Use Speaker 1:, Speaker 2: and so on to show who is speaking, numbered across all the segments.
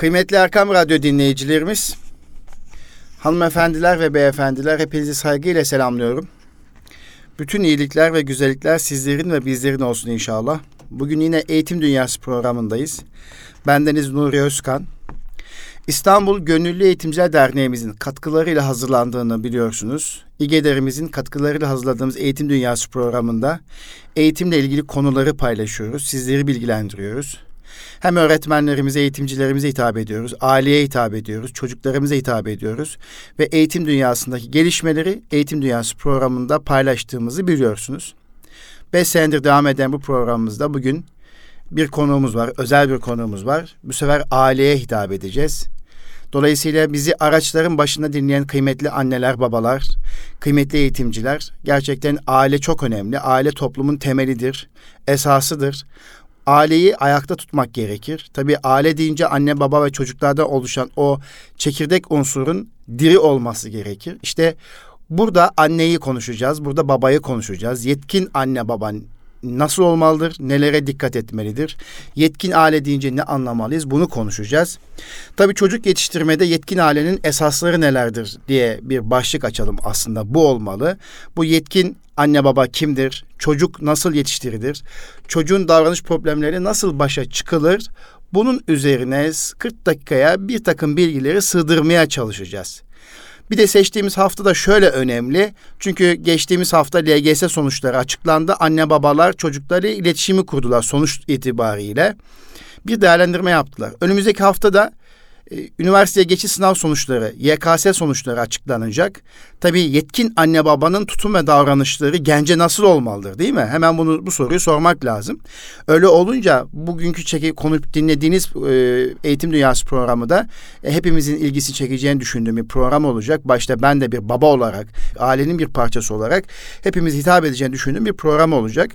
Speaker 1: Kıymetli Erkam Radyo dinleyicilerimiz, hanımefendiler ve beyefendiler hepinizi saygıyla selamlıyorum. Bütün iyilikler ve güzellikler sizlerin ve bizlerin olsun inşallah. Bugün yine Eğitim Dünyası programındayız. Bendeniz Nuri Özkan. İstanbul Gönüllü Eğitimciler Derneğimizin katkılarıyla hazırlandığını biliyorsunuz. İGEDER'imizin katkılarıyla hazırladığımız Eğitim Dünyası programında eğitimle ilgili konuları paylaşıyoruz, sizleri bilgilendiriyoruz. Hem öğretmenlerimize, eğitimcilerimize hitap ediyoruz, aileye hitap ediyoruz, çocuklarımıza hitap ediyoruz ve eğitim dünyasındaki gelişmeleri Eğitim Dünyası programında paylaştığımızı biliyorsunuz. Beş senedir devam eden bu programımızda bugün bir konuğumuz var, özel bir konuğumuz var. Bu sefer aileye hitap edeceğiz. Dolayısıyla bizi araçların başında dinleyen kıymetli anneler, babalar, kıymetli eğitimciler, gerçekten aile çok önemli. Aile toplumun temelidir, esasıdır aileyi ayakta tutmak gerekir. Tabii aile deyince anne baba ve çocuklarda oluşan o çekirdek unsurun diri olması gerekir. İşte burada anneyi konuşacağız, burada babayı konuşacağız. Yetkin anne baban nasıl olmalıdır, nelere dikkat etmelidir? Yetkin aile deyince ne anlamalıyız? Bunu konuşacağız. Tabii çocuk yetiştirmede yetkin ailenin esasları nelerdir diye bir başlık açalım aslında. Bu olmalı. Bu yetkin anne baba kimdir? Çocuk nasıl yetiştirilir? Çocuğun davranış problemleri nasıl başa çıkılır? Bunun üzerine 40 dakikaya bir takım bilgileri sığdırmaya çalışacağız. Bir de seçtiğimiz hafta da şöyle önemli. Çünkü geçtiğimiz hafta LGS sonuçları açıklandı. Anne babalar çocukları iletişimi kurdular sonuç itibariyle. Bir değerlendirme yaptılar. Önümüzdeki hafta da üniversiteye geçiş sınav sonuçları, YKS sonuçları açıklanacak. Tabii yetkin anne babanın tutum ve davranışları gence nasıl olmalıdır değil mi? Hemen bunu bu soruyu sormak lazım. Öyle olunca bugünkü çeki konup dinlediğiniz e, Eğitim Dünyası programı da e, hepimizin ilgisi çekeceğini düşündüğüm bir program olacak. Başta ben de bir baba olarak, ailenin bir parçası olarak hepimiz hitap edeceğini düşündüğüm bir program olacak.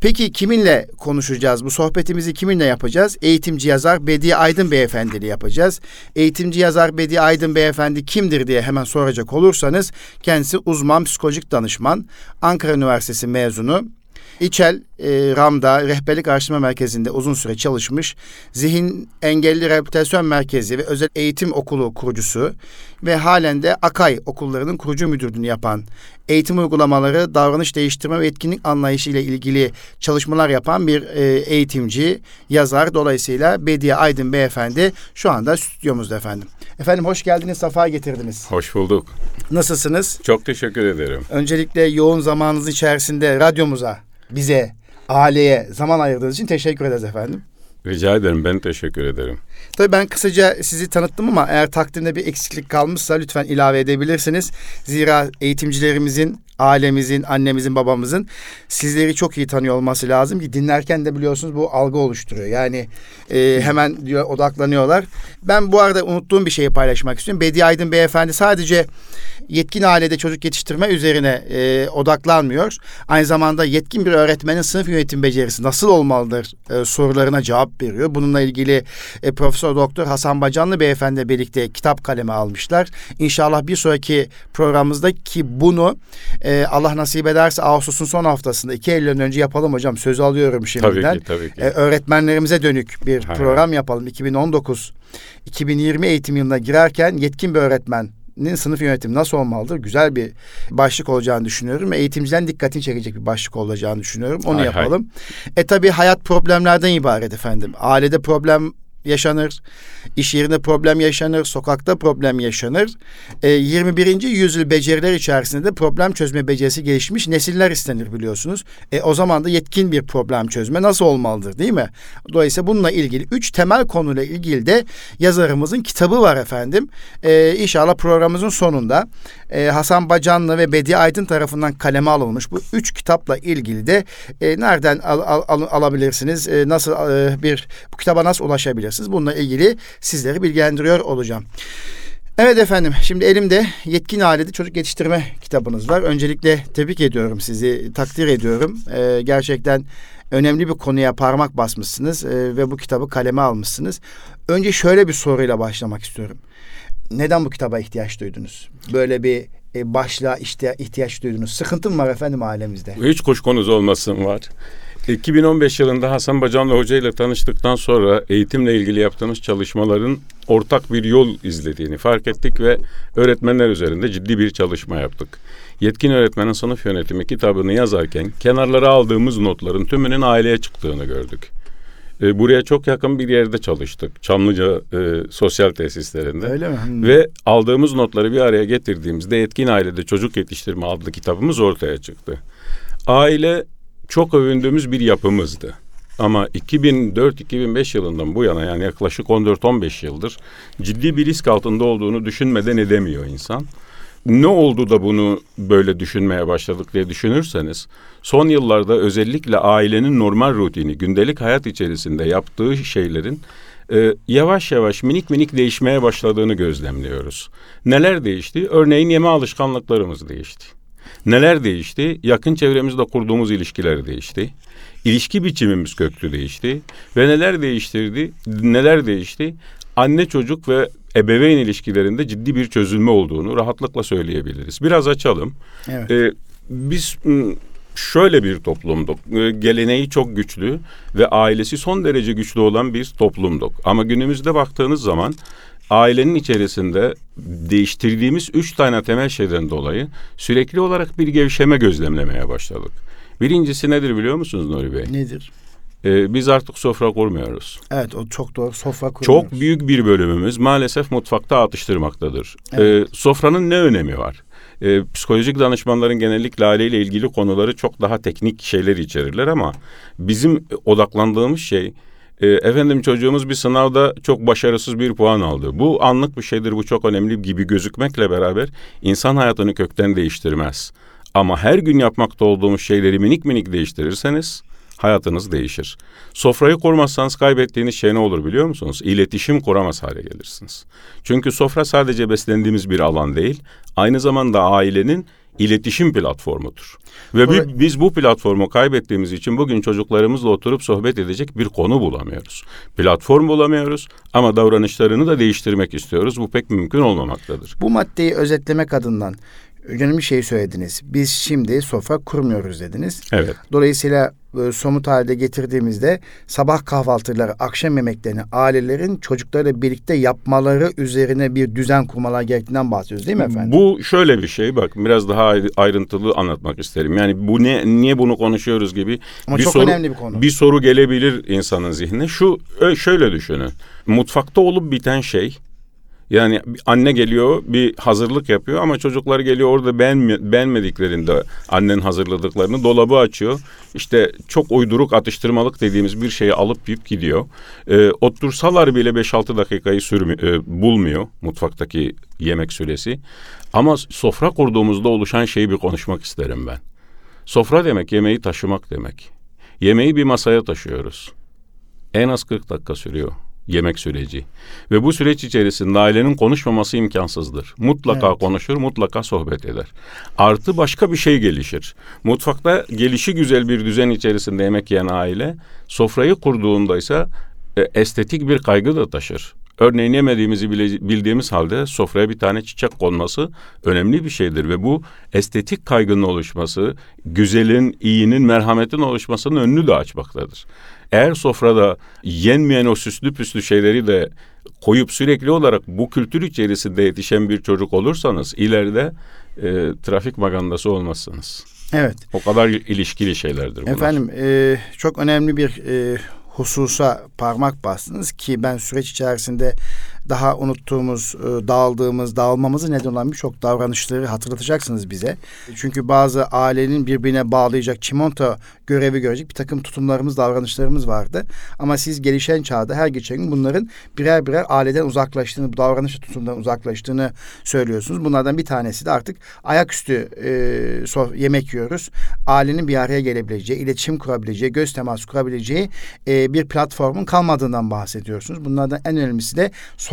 Speaker 1: Peki kiminle konuşacağız? Bu sohbetimizi kiminle yapacağız? Eğitimci yazar Bediye Aydın Beyefendi ile yapacağız. Eğitimci yazar Bediye Aydın Beyefendi kimdir diye hemen soracak olursanız Kendisi uzman psikolojik danışman. Ankara Üniversitesi mezunu. İçel e, Ram'da rehberlik araştırma merkezinde uzun süre çalışmış. Zihin Engelli Rehabilitasyon Merkezi ve Özel Eğitim Okulu kurucusu ve halen de Akay okullarının kurucu müdürlüğünü yapan, eğitim uygulamaları, davranış değiştirme ve etkinlik anlayışı ile ilgili çalışmalar yapan bir e, eğitimci, yazar. Dolayısıyla Bediye Aydın Beyefendi şu anda stüdyomuzda efendim. Efendim hoş geldiniz, safa getirdiniz.
Speaker 2: Hoş bulduk.
Speaker 1: Nasılsınız?
Speaker 2: Çok teşekkür ederim.
Speaker 1: Öncelikle yoğun zamanınız içerisinde radyomuza, bize, aileye zaman ayırdığınız için teşekkür ederiz efendim.
Speaker 2: Rica ederim. Ben teşekkür ederim.
Speaker 1: Tabii ben kısaca sizi tanıttım ama eğer takdimde bir eksiklik kalmışsa lütfen ilave edebilirsiniz. Zira eğitimcilerimizin, ailemizin, annemizin, babamızın sizleri çok iyi tanıyor olması lazım ki dinlerken de biliyorsunuz bu algı oluşturuyor. Yani e, hemen diyor odaklanıyorlar. Ben bu arada unuttuğum bir şeyi paylaşmak istiyorum. Bediye Aydın Beyefendi sadece yetkin ailede çocuk yetiştirme üzerine e, odaklanmıyor. Aynı zamanda yetkin bir öğretmenin sınıf yönetim becerisi nasıl olmalıdır e, sorularına cevap veriyor. Bununla ilgili e, Profesör Doktor Hasan Bacanlı Beyefendi birlikte kitap kaleme almışlar. İnşallah bir sonraki programımızda ki bunu e, Allah nasip ederse Ağustos'un son haftasında iki Eylül'den önce yapalım hocam. Söz alıyorum şimdiden.
Speaker 2: Tabii ki tabii ki.
Speaker 1: E, öğretmenlerimize dönük bir Hayır. program yapalım. 2019 2020 eğitim yılına girerken yetkin bir öğretmen sınıf yönetimi nasıl olmalıdır? Güzel bir başlık olacağını düşünüyorum. Eğitimcilerin dikkatini çekecek bir başlık olacağını düşünüyorum. Onu hay yapalım. Hay. E tabi hayat problemlerden ibaret efendim. Ailede problem yaşanır. İş yerinde problem yaşanır, sokakta problem yaşanır. E, 21. yüzyıl beceriler içerisinde de problem çözme becerisi gelişmiş nesiller istenir biliyorsunuz. E, o zaman da yetkin bir problem çözme nasıl olmalıdır değil mi? Dolayısıyla bununla ilgili üç temel konuyla ilgili de yazarımızın kitabı var efendim. E, inşallah programımızın sonunda e, Hasan Bacanlı ve Bedi Aydın tarafından kaleme alınmış bu üç kitapla ilgili de e, nereden al, al, al, alabilirsiniz? E, nasıl e, bir bu kitaba nasıl ulaşabilirsiniz? Bununla ilgili sizleri bilgilendiriyor olacağım. Evet efendim şimdi elimde yetkin ailede çocuk yetiştirme kitabınız var. Öncelikle tebrik ediyorum sizi, takdir ediyorum. Ee, gerçekten önemli bir konuya parmak basmışsınız e, ve bu kitabı kaleme almışsınız. Önce şöyle bir soruyla başlamak istiyorum. Neden bu kitaba ihtiyaç duydunuz? Böyle bir e, başlığa işte ihtiyaç duydunuz. Sıkıntı mı var efendim ailemizde?
Speaker 2: Hiç kuşkunuz olmasın var. 2015 yılında Hasan Bacanlı Hoca ile tanıştıktan sonra eğitimle ilgili yaptığımız çalışmaların ortak bir yol izlediğini fark ettik ve öğretmenler üzerinde ciddi bir çalışma yaptık. Yetkin Öğretmenin Sınıf Yönetimi kitabını yazarken kenarlara aldığımız notların tümünün aileye çıktığını gördük. E, buraya çok yakın bir yerde çalıştık. Çamlıca e, sosyal tesislerinde.
Speaker 1: Öyle mi? Hmm.
Speaker 2: Ve aldığımız notları bir araya getirdiğimizde Yetkin Ailede Çocuk Yetiştirme adlı kitabımız ortaya çıktı. Aile çok övündüğümüz bir yapımızdı. Ama 2004-2005 yılından bu yana yani yaklaşık 14-15 yıldır ciddi bir risk altında olduğunu düşünmeden edemiyor insan. Ne oldu da bunu böyle düşünmeye başladık diye düşünürseniz son yıllarda özellikle ailenin normal rutini gündelik hayat içerisinde yaptığı şeylerin e, yavaş yavaş minik minik değişmeye başladığını gözlemliyoruz. Neler değişti? Örneğin yeme alışkanlıklarımız değişti. Neler değişti? Yakın çevremizde kurduğumuz ilişkiler değişti. İlişki biçimimiz köklü değişti. Ve neler değiştirdi? Neler değişti? Anne çocuk ve ebeveyn ilişkilerinde ciddi bir çözülme olduğunu rahatlıkla söyleyebiliriz. Biraz açalım.
Speaker 1: Evet.
Speaker 2: Ee, biz şöyle bir toplumduk. Ee, Geleneği çok güçlü ve ailesi son derece güçlü olan bir toplumduk. Ama günümüzde baktığınız zaman ailenin içerisinde değiştirdiğimiz üç tane temel şeyden dolayı sürekli olarak bir gevşeme gözlemlemeye başladık. Birincisi nedir biliyor musunuz Nuri Bey?
Speaker 1: Nedir?
Speaker 2: Ee, biz artık sofra kurmuyoruz.
Speaker 1: Evet o çok doğru. Sofra kuruyoruz.
Speaker 2: Çok büyük bir bölümümüz maalesef mutfakta atıştırmaktadır.
Speaker 1: Evet.
Speaker 2: Ee, sofranın ne önemi var? Ee, psikolojik danışmanların genellikle aileyle ilgili konuları çok daha teknik şeyler içerirler ama bizim odaklandığımız şey e, efendim çocuğumuz bir sınavda çok başarısız bir puan aldı. Bu anlık bir şeydir, bu çok önemli gibi gözükmekle beraber insan hayatını kökten değiştirmez. Ama her gün yapmakta olduğumuz şeyleri minik minik değiştirirseniz hayatınız değişir. Sofrayı kurmazsanız kaybettiğiniz şey ne olur biliyor musunuz? İletişim kuramaz hale gelirsiniz. Çünkü sofra sadece beslendiğimiz bir alan değil, aynı zamanda ailenin iletişim platformudur. Ve
Speaker 1: Oraya-
Speaker 2: biz bu platformu kaybettiğimiz için bugün çocuklarımızla oturup sohbet edecek bir konu bulamıyoruz. Platform bulamıyoruz ama davranışlarını da değiştirmek istiyoruz. Bu pek mümkün olmamaktadır.
Speaker 1: Bu maddeyi özetlemek adından önemli şey söylediniz. Biz şimdi sofra kurmuyoruz dediniz.
Speaker 2: Evet.
Speaker 1: Dolayısıyla e, somut halde getirdiğimizde sabah kahvaltıları, akşam yemeklerini ailelerin çocuklarla birlikte yapmaları üzerine bir düzen kurmalar gerektiğinden bahsediyoruz değil mi efendim?
Speaker 2: Bu şöyle bir şey bak biraz daha ayrı- ayrıntılı anlatmak isterim. Yani bu ne niye bunu konuşuyoruz gibi
Speaker 1: Ama
Speaker 2: bir
Speaker 1: çok
Speaker 2: soru
Speaker 1: önemli bir konu.
Speaker 2: bir soru gelebilir insanın zihnine. Şu şöyle düşünün. Mutfakta olup biten şey yani anne geliyor bir hazırlık yapıyor ama çocuklar geliyor orada beğenme, beğenmediklerinde annen hazırladıklarını dolabı açıyor. İşte çok uyduruk atıştırmalık dediğimiz bir şeyi alıp yiyip gidiyor. Ee, otursalar bile 5-6 dakikayı sürmü, e, bulmuyor mutfaktaki yemek süresi. Ama sofra kurduğumuzda oluşan şeyi bir konuşmak isterim ben. Sofra demek yemeği taşımak demek. Yemeği bir masaya taşıyoruz. En az 40 dakika sürüyor yemek süreci. Ve bu süreç içerisinde ailenin konuşmaması imkansızdır. Mutlaka
Speaker 1: Evet.
Speaker 2: konuşur, mutlaka sohbet eder. Artı başka bir şey gelişir. Mutfakta gelişi güzel bir düzen içerisinde yemek yiyen aile sofrayı kurduğunda ise e, estetik bir kaygı da taşır. Örneğin yemediğimizi bile, bildiğimiz halde sofraya bir tane çiçek konması önemli bir şeydir ve bu estetik kaygının oluşması, güzelin, iyinin, merhametin oluşmasının önünü de açmaktadır. Eğer sofrada yenmeyen o süslü püslü şeyleri de koyup sürekli olarak bu kültür içerisinde yetişen bir çocuk olursanız ileride e, trafik magandası olmazsınız.
Speaker 1: Evet.
Speaker 2: O kadar ilişkili şeylerdir bunlar.
Speaker 1: Efendim e, çok önemli bir e, hususa parmak bastınız ki ben süreç içerisinde daha unuttuğumuz, e, dağıldığımız, dağılmamızı neden olan birçok davranışları hatırlatacaksınız bize. Çünkü bazı ailenin birbirine bağlayacak çimento görevi görecek bir takım tutumlarımız, davranışlarımız vardı. Ama siz gelişen çağda her geçen gün bunların birer birer aileden uzaklaştığını, bu davranış tutumdan uzaklaştığını söylüyorsunuz. Bunlardan bir tanesi de artık ayaküstü e, yemek yiyoruz. Ailenin bir araya gelebileceği, iletişim kurabileceği, göz teması kurabileceği e, bir platformun kalmadığından bahsediyorsunuz. Bunlardan en önemlisi de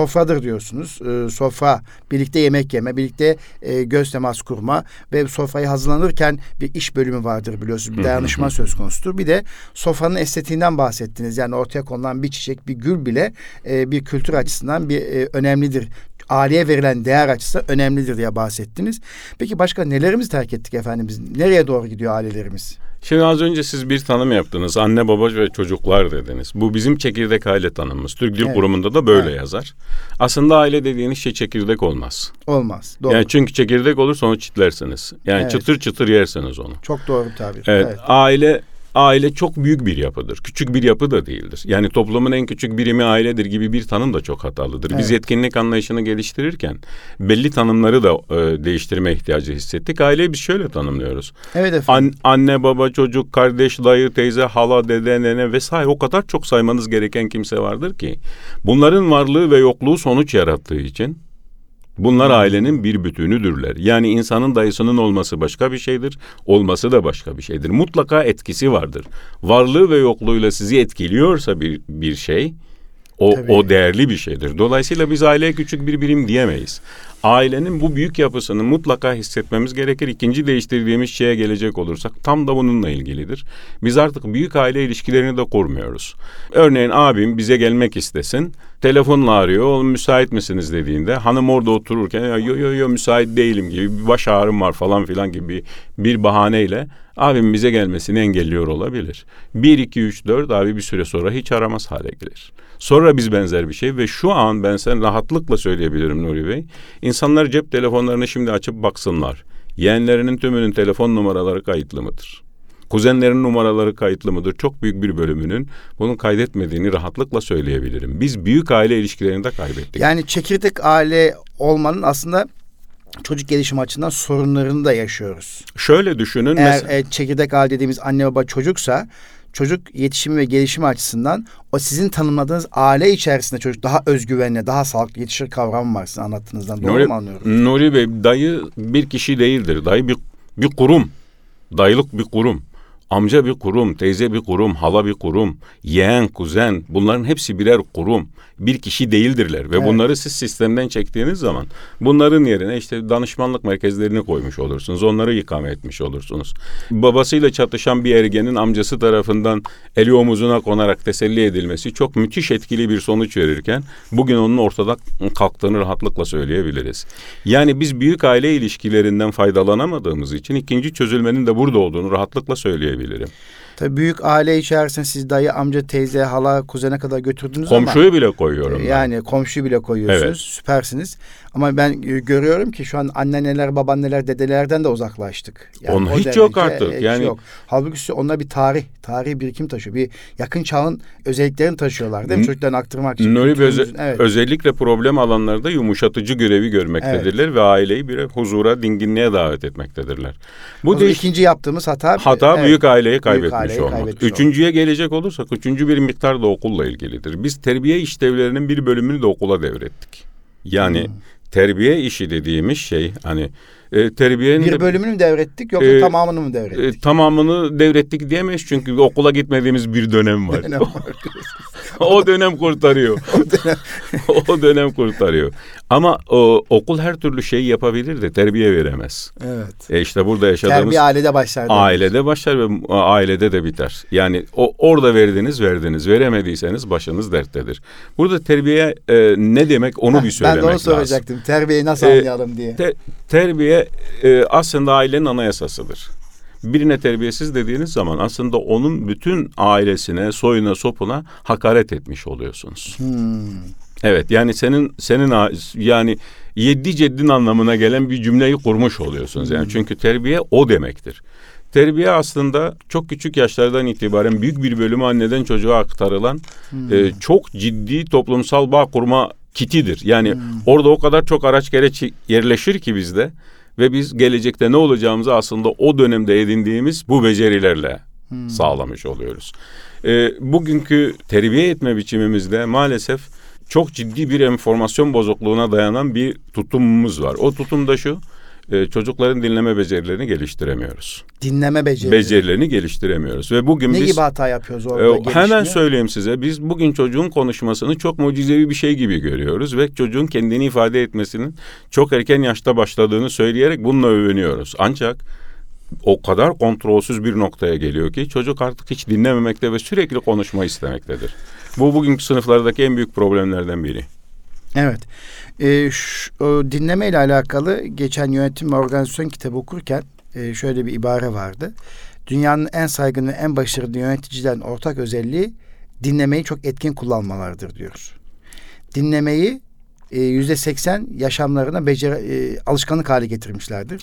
Speaker 1: sofradır diyorsunuz. E, sofra, birlikte yemek yeme, birlikte e, göz teması kurma ve sofrayı hazırlanırken bir iş bölümü vardır biliyorsunuz. Bir dayanışma söz konusudur. Bir de sofranın estetiğinden bahsettiniz. Yani ortaya konulan bir çiçek, bir gül bile e, bir kültür açısından bir e, önemlidir aileye verilen değer açısından önemlidir diye bahsettiniz. Peki başka nelerimizi terk ettik efendim biz? Nereye doğru gidiyor ailelerimiz?
Speaker 2: Şimdi az önce siz bir tanım yaptınız. Anne, baba ve çocuklar dediniz. Bu bizim çekirdek aile tanımımız. Türk Dil
Speaker 1: Evet.
Speaker 2: Kurumu'nda da böyle
Speaker 1: Evet.
Speaker 2: yazar. Aslında aile dediğiniz şey çekirdek olmaz.
Speaker 1: Olmaz. Doğru.
Speaker 2: Yani çünkü çekirdek olur sonra çitlersiniz. Yani
Speaker 1: Evet.
Speaker 2: çıtır çıtır yersiniz onu.
Speaker 1: Çok doğru bir tabir.
Speaker 2: Evet, aile aile çok büyük bir yapıdır. Küçük bir yapı da değildir. Yani toplumun en küçük birimi ailedir gibi bir tanım da çok hatalıdır. Biz
Speaker 1: Evet.
Speaker 2: yetkinlik anlayışını geliştirirken belli tanımları da e, değiştirme ihtiyacı hissettik. Aileyi biz şöyle tanımlıyoruz.
Speaker 1: Evet efendim.
Speaker 2: An- anne, baba, çocuk, kardeş, dayı, teyze, hala, dede, nene vesaire o kadar çok saymanız gereken kimse vardır ki bunların varlığı ve yokluğu sonuç yarattığı için bunlar ailenin bir bütünüdürler. Yani insanın dayısının olması başka bir şeydir, olması da başka bir şeydir. Mutlaka etkisi vardır. Varlığı ve yokluğuyla sizi etkiliyorsa bir bir şey o,
Speaker 1: Tabii.
Speaker 2: o değerli bir şeydir. Dolayısıyla biz aileye küçük bir birim diyemeyiz. Ailenin bu büyük yapısını mutlaka hissetmemiz gerekir. İkinci değiştirdiğimiz şeye gelecek olursak tam da bununla ilgilidir. Biz artık büyük aile ilişkilerini de kurmuyoruz. Örneğin abim bize gelmek istesin. Telefonla arıyor. Oğlum müsait misiniz dediğinde hanım orada otururken yo yo yo müsait değilim gibi bir baş ağrım var falan filan gibi bir bahaneyle abim bize gelmesini engelliyor olabilir. 1 2 3 4 abi bir süre sonra hiç aramaz hale gelir. Sonra biz benzer bir şey ve şu an ben sen rahatlıkla söyleyebilirim Nuri Bey. İnsanlar cep telefonlarını şimdi açıp baksınlar. Yeğenlerinin tümünün telefon numaraları kayıtlı mıdır? Kuzenlerin numaraları kayıtlı mıdır? Çok büyük bir bölümünün bunu kaydetmediğini rahatlıkla söyleyebilirim. Biz büyük aile ilişkilerini de kaybettik.
Speaker 1: Yani çekirdek aile olmanın aslında çocuk gelişim açısından sorunlarını da yaşıyoruz.
Speaker 2: Şöyle düşünün.
Speaker 1: Eğer
Speaker 2: mesela-
Speaker 1: e, çekirdek aile dediğimiz anne baba çocuksa çocuk yetişimi ve gelişimi açısından o sizin tanımladığınız aile içerisinde çocuk daha özgüvenli, daha sağlıklı yetişir kavramı var sizin anlattığınızdan. Doğru
Speaker 2: Nuri,
Speaker 1: mu anlıyorum?
Speaker 2: Nuri Bey dayı bir kişi değildir. Dayı bir, bir kurum. Dayılık bir kurum. Amca bir kurum, teyze bir kurum, hala bir kurum, yeğen, kuzen bunların hepsi birer kurum. Bir kişi değildirler ve
Speaker 1: Evet.
Speaker 2: bunları siz sistemden çektiğiniz zaman bunların yerine işte danışmanlık merkezlerini koymuş olursunuz. Onları ikame etmiş olursunuz. Babasıyla çatışan bir ergenin amcası tarafından eli omuzuna konarak teselli edilmesi çok müthiş etkili bir sonuç verirken bugün onun ortada kalktığını rahatlıkla söyleyebiliriz. Yani biz büyük aile ilişkilerinden faydalanamadığımız için ikinci çözülmenin de burada olduğunu rahatlıkla söyleyebilirim.
Speaker 1: Tabii büyük aile içerisinde siz dayı, amca, teyze, hala, kuzene kadar götürdünüz ama
Speaker 2: Komşuyu bile koyuyorum. ben.
Speaker 1: yani komşuyu bile koyuyorsunuz.
Speaker 2: Evet.
Speaker 1: Süpersiniz. Ama ben e, görüyorum ki şu an anneanneler, babaanneler, dedelerden de uzaklaştık.
Speaker 2: Onun
Speaker 1: o
Speaker 2: hiç
Speaker 1: derece,
Speaker 2: yok artık.
Speaker 1: e, hiç
Speaker 2: Yani-
Speaker 1: yok. Halbuki onlar bir tarih, tarihi birikim taşıyor. Bir yakın çağın özelliklerini taşıyorlar değil mi? Çocuklarına aktarmak için.
Speaker 2: Nuri Bey öze-
Speaker 1: evet.
Speaker 2: özellikle problem alanlarda yumuşatıcı görevi görmektedirler ve aileyi bir huzura, dinginliğe davet etmektedirler. Bu değiş
Speaker 1: ikinci yaptığımız hata
Speaker 2: hata
Speaker 1: evet,
Speaker 2: büyük aileyi kaybetmiş
Speaker 1: aileyi
Speaker 2: olmak.
Speaker 1: kaybetmiş
Speaker 2: Üçüncüye gelecek olursak üçüncü bir miktar da okulla ilgilidir. Biz terbiye işlevlerinin bir bölümünü de okula devrettik. Yani
Speaker 1: Hmm.
Speaker 2: terbiye işi dediğimiz şey hani e, terbiyenin
Speaker 1: Bir
Speaker 2: de-
Speaker 1: bölümünü mü devrettik yoksa
Speaker 2: Ee,
Speaker 1: tamamını mı devrettik?
Speaker 2: e, tamamını devrettik diyemeyiz çünkü okula gitmediğimiz bir dönem var.
Speaker 1: Dönem var.
Speaker 2: o dönem kurtarıyor. o dönem kurtarıyor. Ama o, okul her türlü şeyi yapabilir de terbiye veremez.
Speaker 1: evet.
Speaker 2: E işte burada yaşadığımız
Speaker 1: Terbiye ailede başlar.
Speaker 2: ailede başlar ve ailede de biter. Yani o orada verdiniz verdiniz veremediyseniz başınız derttedir. Burada terbiye e, ne demek onu
Speaker 1: Heh,
Speaker 2: bir söylemek
Speaker 1: Ben de onu
Speaker 2: lazım.
Speaker 1: soracaktım. Terbiyeyi nasıl
Speaker 2: Ee,
Speaker 1: anlayalım diye.
Speaker 2: Te- terbiye e, aslında ailenin anayasasıdır. Birine terbiyesiz dediğiniz zaman aslında onun bütün ailesine, soyuna, sopuna hakaret etmiş oluyorsunuz.
Speaker 1: Hmm.
Speaker 2: Evet yani senin senin yani yedi ceddin anlamına gelen bir cümleyi kurmuş oluyorsunuz. Yani çünkü terbiye o demektir. Terbiye aslında çok küçük yaşlardan itibaren büyük bir bölümü anneden çocuğa aktarılan e, çok ciddi toplumsal bağ kurma kitidir. Yani orada o kadar çok araç gereç yerleşir ki bizde ve biz gelecekte ne olacağımızı aslında o dönemde edindiğimiz bu becerilerle sağlamış oluyoruz. E, bugünkü terbiye etme biçimimizde maalesef çok ciddi bir enformasyon bozukluğuna dayanan bir tutumumuz var. O tutum da şu, e, çocukların dinleme becerilerini geliştiremiyoruz.
Speaker 1: Dinleme beceri.
Speaker 2: Becerilerini geliştiremiyoruz ve bugün
Speaker 1: ne
Speaker 2: biz
Speaker 1: gibi hata yapıyoruz
Speaker 2: e,
Speaker 1: orada?
Speaker 2: hemen
Speaker 1: gelişmiyor?
Speaker 2: söyleyeyim size biz bugün çocuğun konuşmasını çok mucizevi bir şey gibi görüyoruz ve çocuğun kendini ifade etmesinin çok erken yaşta başladığını söyleyerek bununla övünüyoruz. Ancak o kadar kontrolsüz bir noktaya geliyor ki çocuk artık hiç dinlememekte ve sürekli konuşma istemektedir. Bu bugünkü sınıflardaki en büyük problemlerden biri.
Speaker 1: Evet. Ee, şu, o dinleme ile alakalı geçen yönetim ve organizasyon kitabı okurken e, şöyle bir ibare vardı. dünyanın en saygın ve en başarılı yöneticilerin ortak özelliği dinlemeyi çok etkin kullanmalarıdır diyoruz. Dinlemeyi e, yüzde seksen yaşamlarına becer e, alışkanlık hale getirmişlerdir.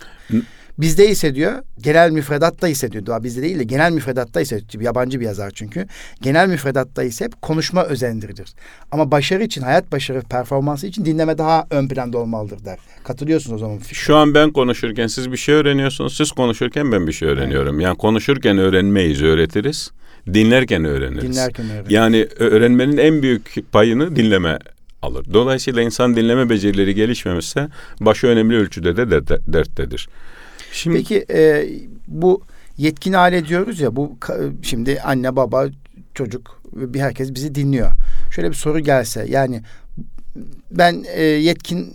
Speaker 1: Bizde ise diyor genel müfredatta ise diyor daha bizde değil de genel müfredatta ise yabancı bir yazar çünkü genel müfredatta ise hep konuşma özendirilir. Ama başarı için hayat başarı performansı için dinleme daha ön planda olmalıdır der. Katılıyorsunuz o zaman.
Speaker 2: Şu an ben konuşurken siz bir şey öğreniyorsunuz. Siz konuşurken ben bir şey öğreniyorum. Yani konuşurken öğrenmeyiz, öğretiriz. Dinlerken öğreniriz.
Speaker 1: Dinlerken öğreniriz.
Speaker 2: Yani öğrenmenin en büyük payını dinleme alır. Dolayısıyla insan dinleme becerileri gelişmemişse başı önemli ölçüde de dert- derttedir. Şimdi
Speaker 1: Peki e, bu yetkin aile diyoruz ya bu şimdi anne baba çocuk ve bir herkes bizi dinliyor. Şöyle bir soru gelse yani ben e, yetkin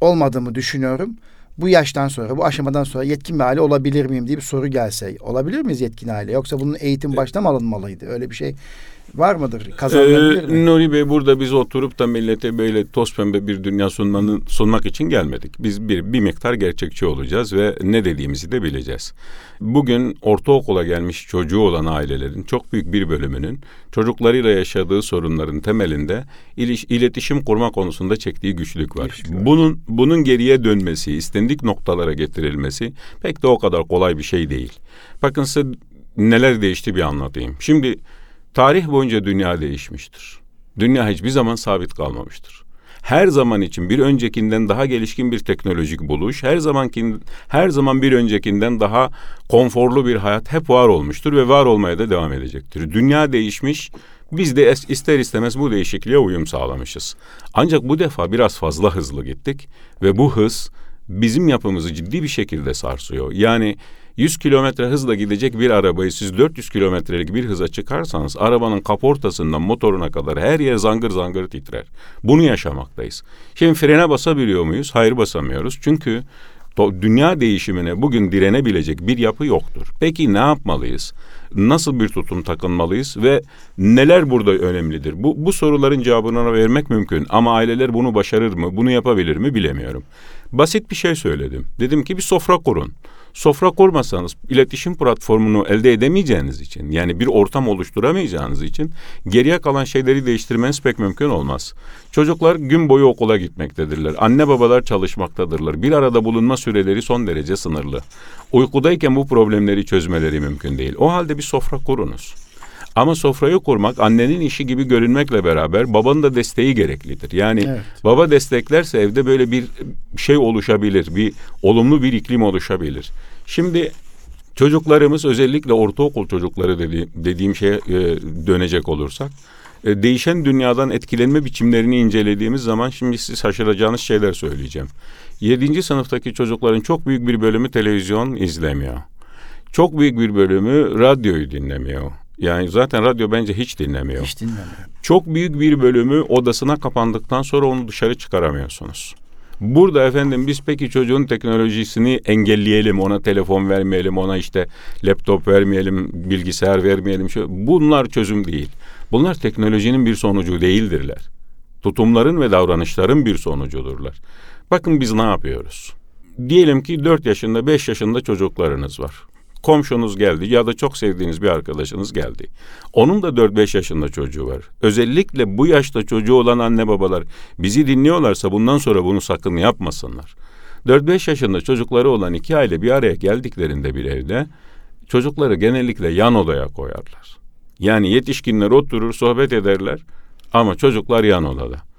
Speaker 1: olmadığımı düşünüyorum. Bu yaştan sonra, bu aşamadan sonra yetkin bir aile olabilir miyim diye bir soru gelse. Olabilir miyiz yetkin aile? Yoksa bunun eğitim başta mı alınmalıydı? Öyle bir şey var mıdır? Kazanılabilir
Speaker 2: Ee,
Speaker 1: mi?
Speaker 2: Nuri Bey burada biz oturup da millete böyle toz pembe bir dünya sunmanın, sunmak için gelmedik. Biz bir, bir miktar gerçekçi olacağız ve ne dediğimizi de bileceğiz. Bugün ortaokula gelmiş çocuğu olan ailelerin çok büyük bir bölümünün çocuklarıyla yaşadığı sorunların temelinde iliş, iletişim kurma konusunda çektiği güçlük var.
Speaker 1: Güçlük var.
Speaker 2: Bunun bunun geriye dönmesi, istendik noktalara getirilmesi pek de o kadar kolay bir şey değil. Bakın size neler değişti bir anlatayım. Şimdi Tarih boyunca dünya değişmiştir. Dünya hiçbir zaman sabit kalmamıştır. Her zaman için bir öncekinden daha gelişkin bir teknolojik buluş, her zamankin her zaman bir öncekinden daha konforlu bir hayat hep var olmuştur ve var olmaya da devam edecektir. Dünya değişmiş, biz de ister istemez bu değişikliğe uyum sağlamışız. Ancak bu defa biraz fazla hızlı gittik ve bu hız bizim yapımızı ciddi bir şekilde sarsıyor. Yani 100 kilometre hızla gidecek bir arabayı siz 400 kilometrelik bir hıza çıkarsanız arabanın kaportasından motoruna kadar her yer zangır zangır titrer. Bunu yaşamaktayız. Şimdi frene basabiliyor muyuz? Hayır basamıyoruz. Çünkü dünya değişimine bugün direnebilecek bir yapı yoktur. Peki ne yapmalıyız? Nasıl bir tutum takınmalıyız ve neler burada önemlidir? Bu, bu soruların cevabını vermek mümkün ama aileler bunu başarır mı, bunu yapabilir mi bilemiyorum. Basit bir şey söyledim. Dedim ki bir sofra kurun. Sofra kurmasanız iletişim platformunu elde edemeyeceğiniz için yani bir ortam oluşturamayacağınız için geriye kalan şeyleri değiştirmeniz pek mümkün olmaz. Çocuklar gün boyu okula gitmektedirler. Anne babalar çalışmaktadırlar. Bir arada bulunma süreleri son derece sınırlı. Uykudayken bu problemleri çözmeleri mümkün değil. O halde bir sofra kurunuz. Ama sofrayı kurmak annenin işi gibi görünmekle beraber babanın da desteği gereklidir. Yani
Speaker 1: Evet.
Speaker 2: baba desteklerse evde böyle bir şey oluşabilir, bir olumlu bir iklim oluşabilir. Şimdi çocuklarımız özellikle ortaokul çocukları dedi, dediğim şeye e, dönecek olursak e, değişen dünyadan etkilenme biçimlerini incelediğimiz zaman şimdi siz şaşıracağınız şeyler söyleyeceğim. Yedinci sınıftaki çocukların çok büyük bir bölümü televizyon izlemiyor. Çok büyük bir bölümü radyoyu dinlemiyor. Yani zaten radyo bence hiç dinlemiyor.
Speaker 1: Hiç dinlemiyorum.
Speaker 2: Çok büyük bir bölümü odasına kapandıktan sonra onu dışarı çıkaramıyorsunuz. Burada efendim biz peki çocuğun teknolojisini engelleyelim, ona telefon vermeyelim, ona işte laptop vermeyelim, bilgisayar vermeyelim. Şu- Bunlar çözüm değil. Bunlar teknolojinin bir sonucu değildirler. Tutumların ve davranışların bir sonucudurlar. Bakın biz ne yapıyoruz? Diyelim ki 4 yaşında, 5 yaşında çocuklarınız var. Komşunuz geldi ya da çok sevdiğiniz bir arkadaşınız geldi. Onun da 4-5 yaşında çocuğu var. Özellikle bu yaşta çocuğu olan anne babalar bizi dinliyorlarsa bundan sonra bunu sakın yapmasınlar. 4-5 yaşında çocukları olan iki aile bir araya geldiklerinde bir evde çocukları genellikle yan odaya koyarlar. Yani yetişkinler oturur sohbet ederler ama çocuklar yan odada.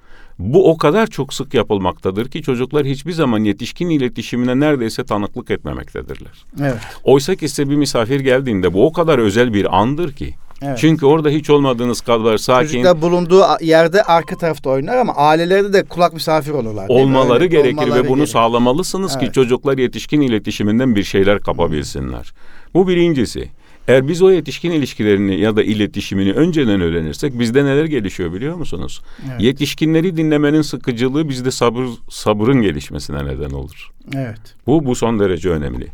Speaker 2: Bu o kadar çok sık yapılmaktadır ki çocuklar hiçbir zaman yetişkin iletişimine neredeyse tanıklık etmemektedirler.
Speaker 1: Evet.
Speaker 2: Oysa ki size bir misafir geldiğinde bu o kadar özel bir andır ki.
Speaker 1: Evet.
Speaker 2: Çünkü orada hiç olmadığınız kadar sakin
Speaker 1: Çocuklar bulunduğu yerde arka tarafta oynar ama ailelerde de kulak misafir olurlar.
Speaker 2: olmaları
Speaker 1: Öyle
Speaker 2: gerekir
Speaker 1: olmaları
Speaker 2: ve bunu
Speaker 1: gerekir.
Speaker 2: sağlamalısınız
Speaker 1: Evet.
Speaker 2: ki çocuklar yetişkin iletişiminden bir şeyler kapabilsinler. Bu birincisi. Eğer biz o yetişkin ilişkilerini ya da iletişimini önceden öğrenirsek bizde neler gelişiyor biliyor musunuz?
Speaker 1: Evet.
Speaker 2: Yetişkinleri dinlemenin sıkıcılığı bizde sabır sabrın gelişmesine neden olur.
Speaker 1: Evet.
Speaker 2: Bu bu son derece önemli.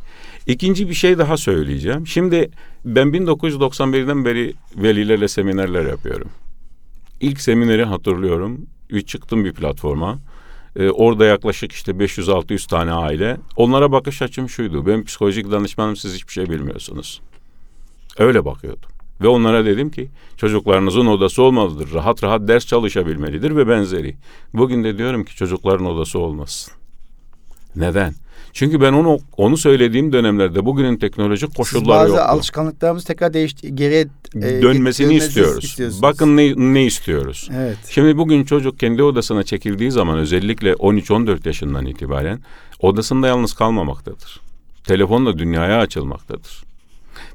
Speaker 2: İkinci bir şey daha söyleyeceğim. Şimdi ben 1991'den beri velilerle seminerler yapıyorum. İlk semineri hatırlıyorum. Bir çıktım bir platforma. Ee, orada yaklaşık işte 500-600 tane aile. Onlara bakış açım şuydu. Ben psikolojik danışmanım siz hiçbir şey bilmiyorsunuz. Öyle bakıyordum. Ve onlara dedim ki çocuklarınızın odası olmalıdır. Rahat rahat ders çalışabilmelidir ve benzeri. Bugün de diyorum ki çocukların odası olmasın. Neden? Çünkü ben onu onu söylediğim dönemlerde bugünün teknolojik koşulları
Speaker 1: Bazı
Speaker 2: yoktu.
Speaker 1: alışkanlıklarımız tekrar değişti, geriye e,
Speaker 2: Dönmesini istiyoruz. Bakın ne, ne istiyoruz.
Speaker 1: Evet.
Speaker 2: Şimdi bugün çocuk kendi odasına çekildiği zaman özellikle 13-14 yaşından itibaren odasında yalnız kalmamaktadır. Telefonla dünyaya açılmaktadır.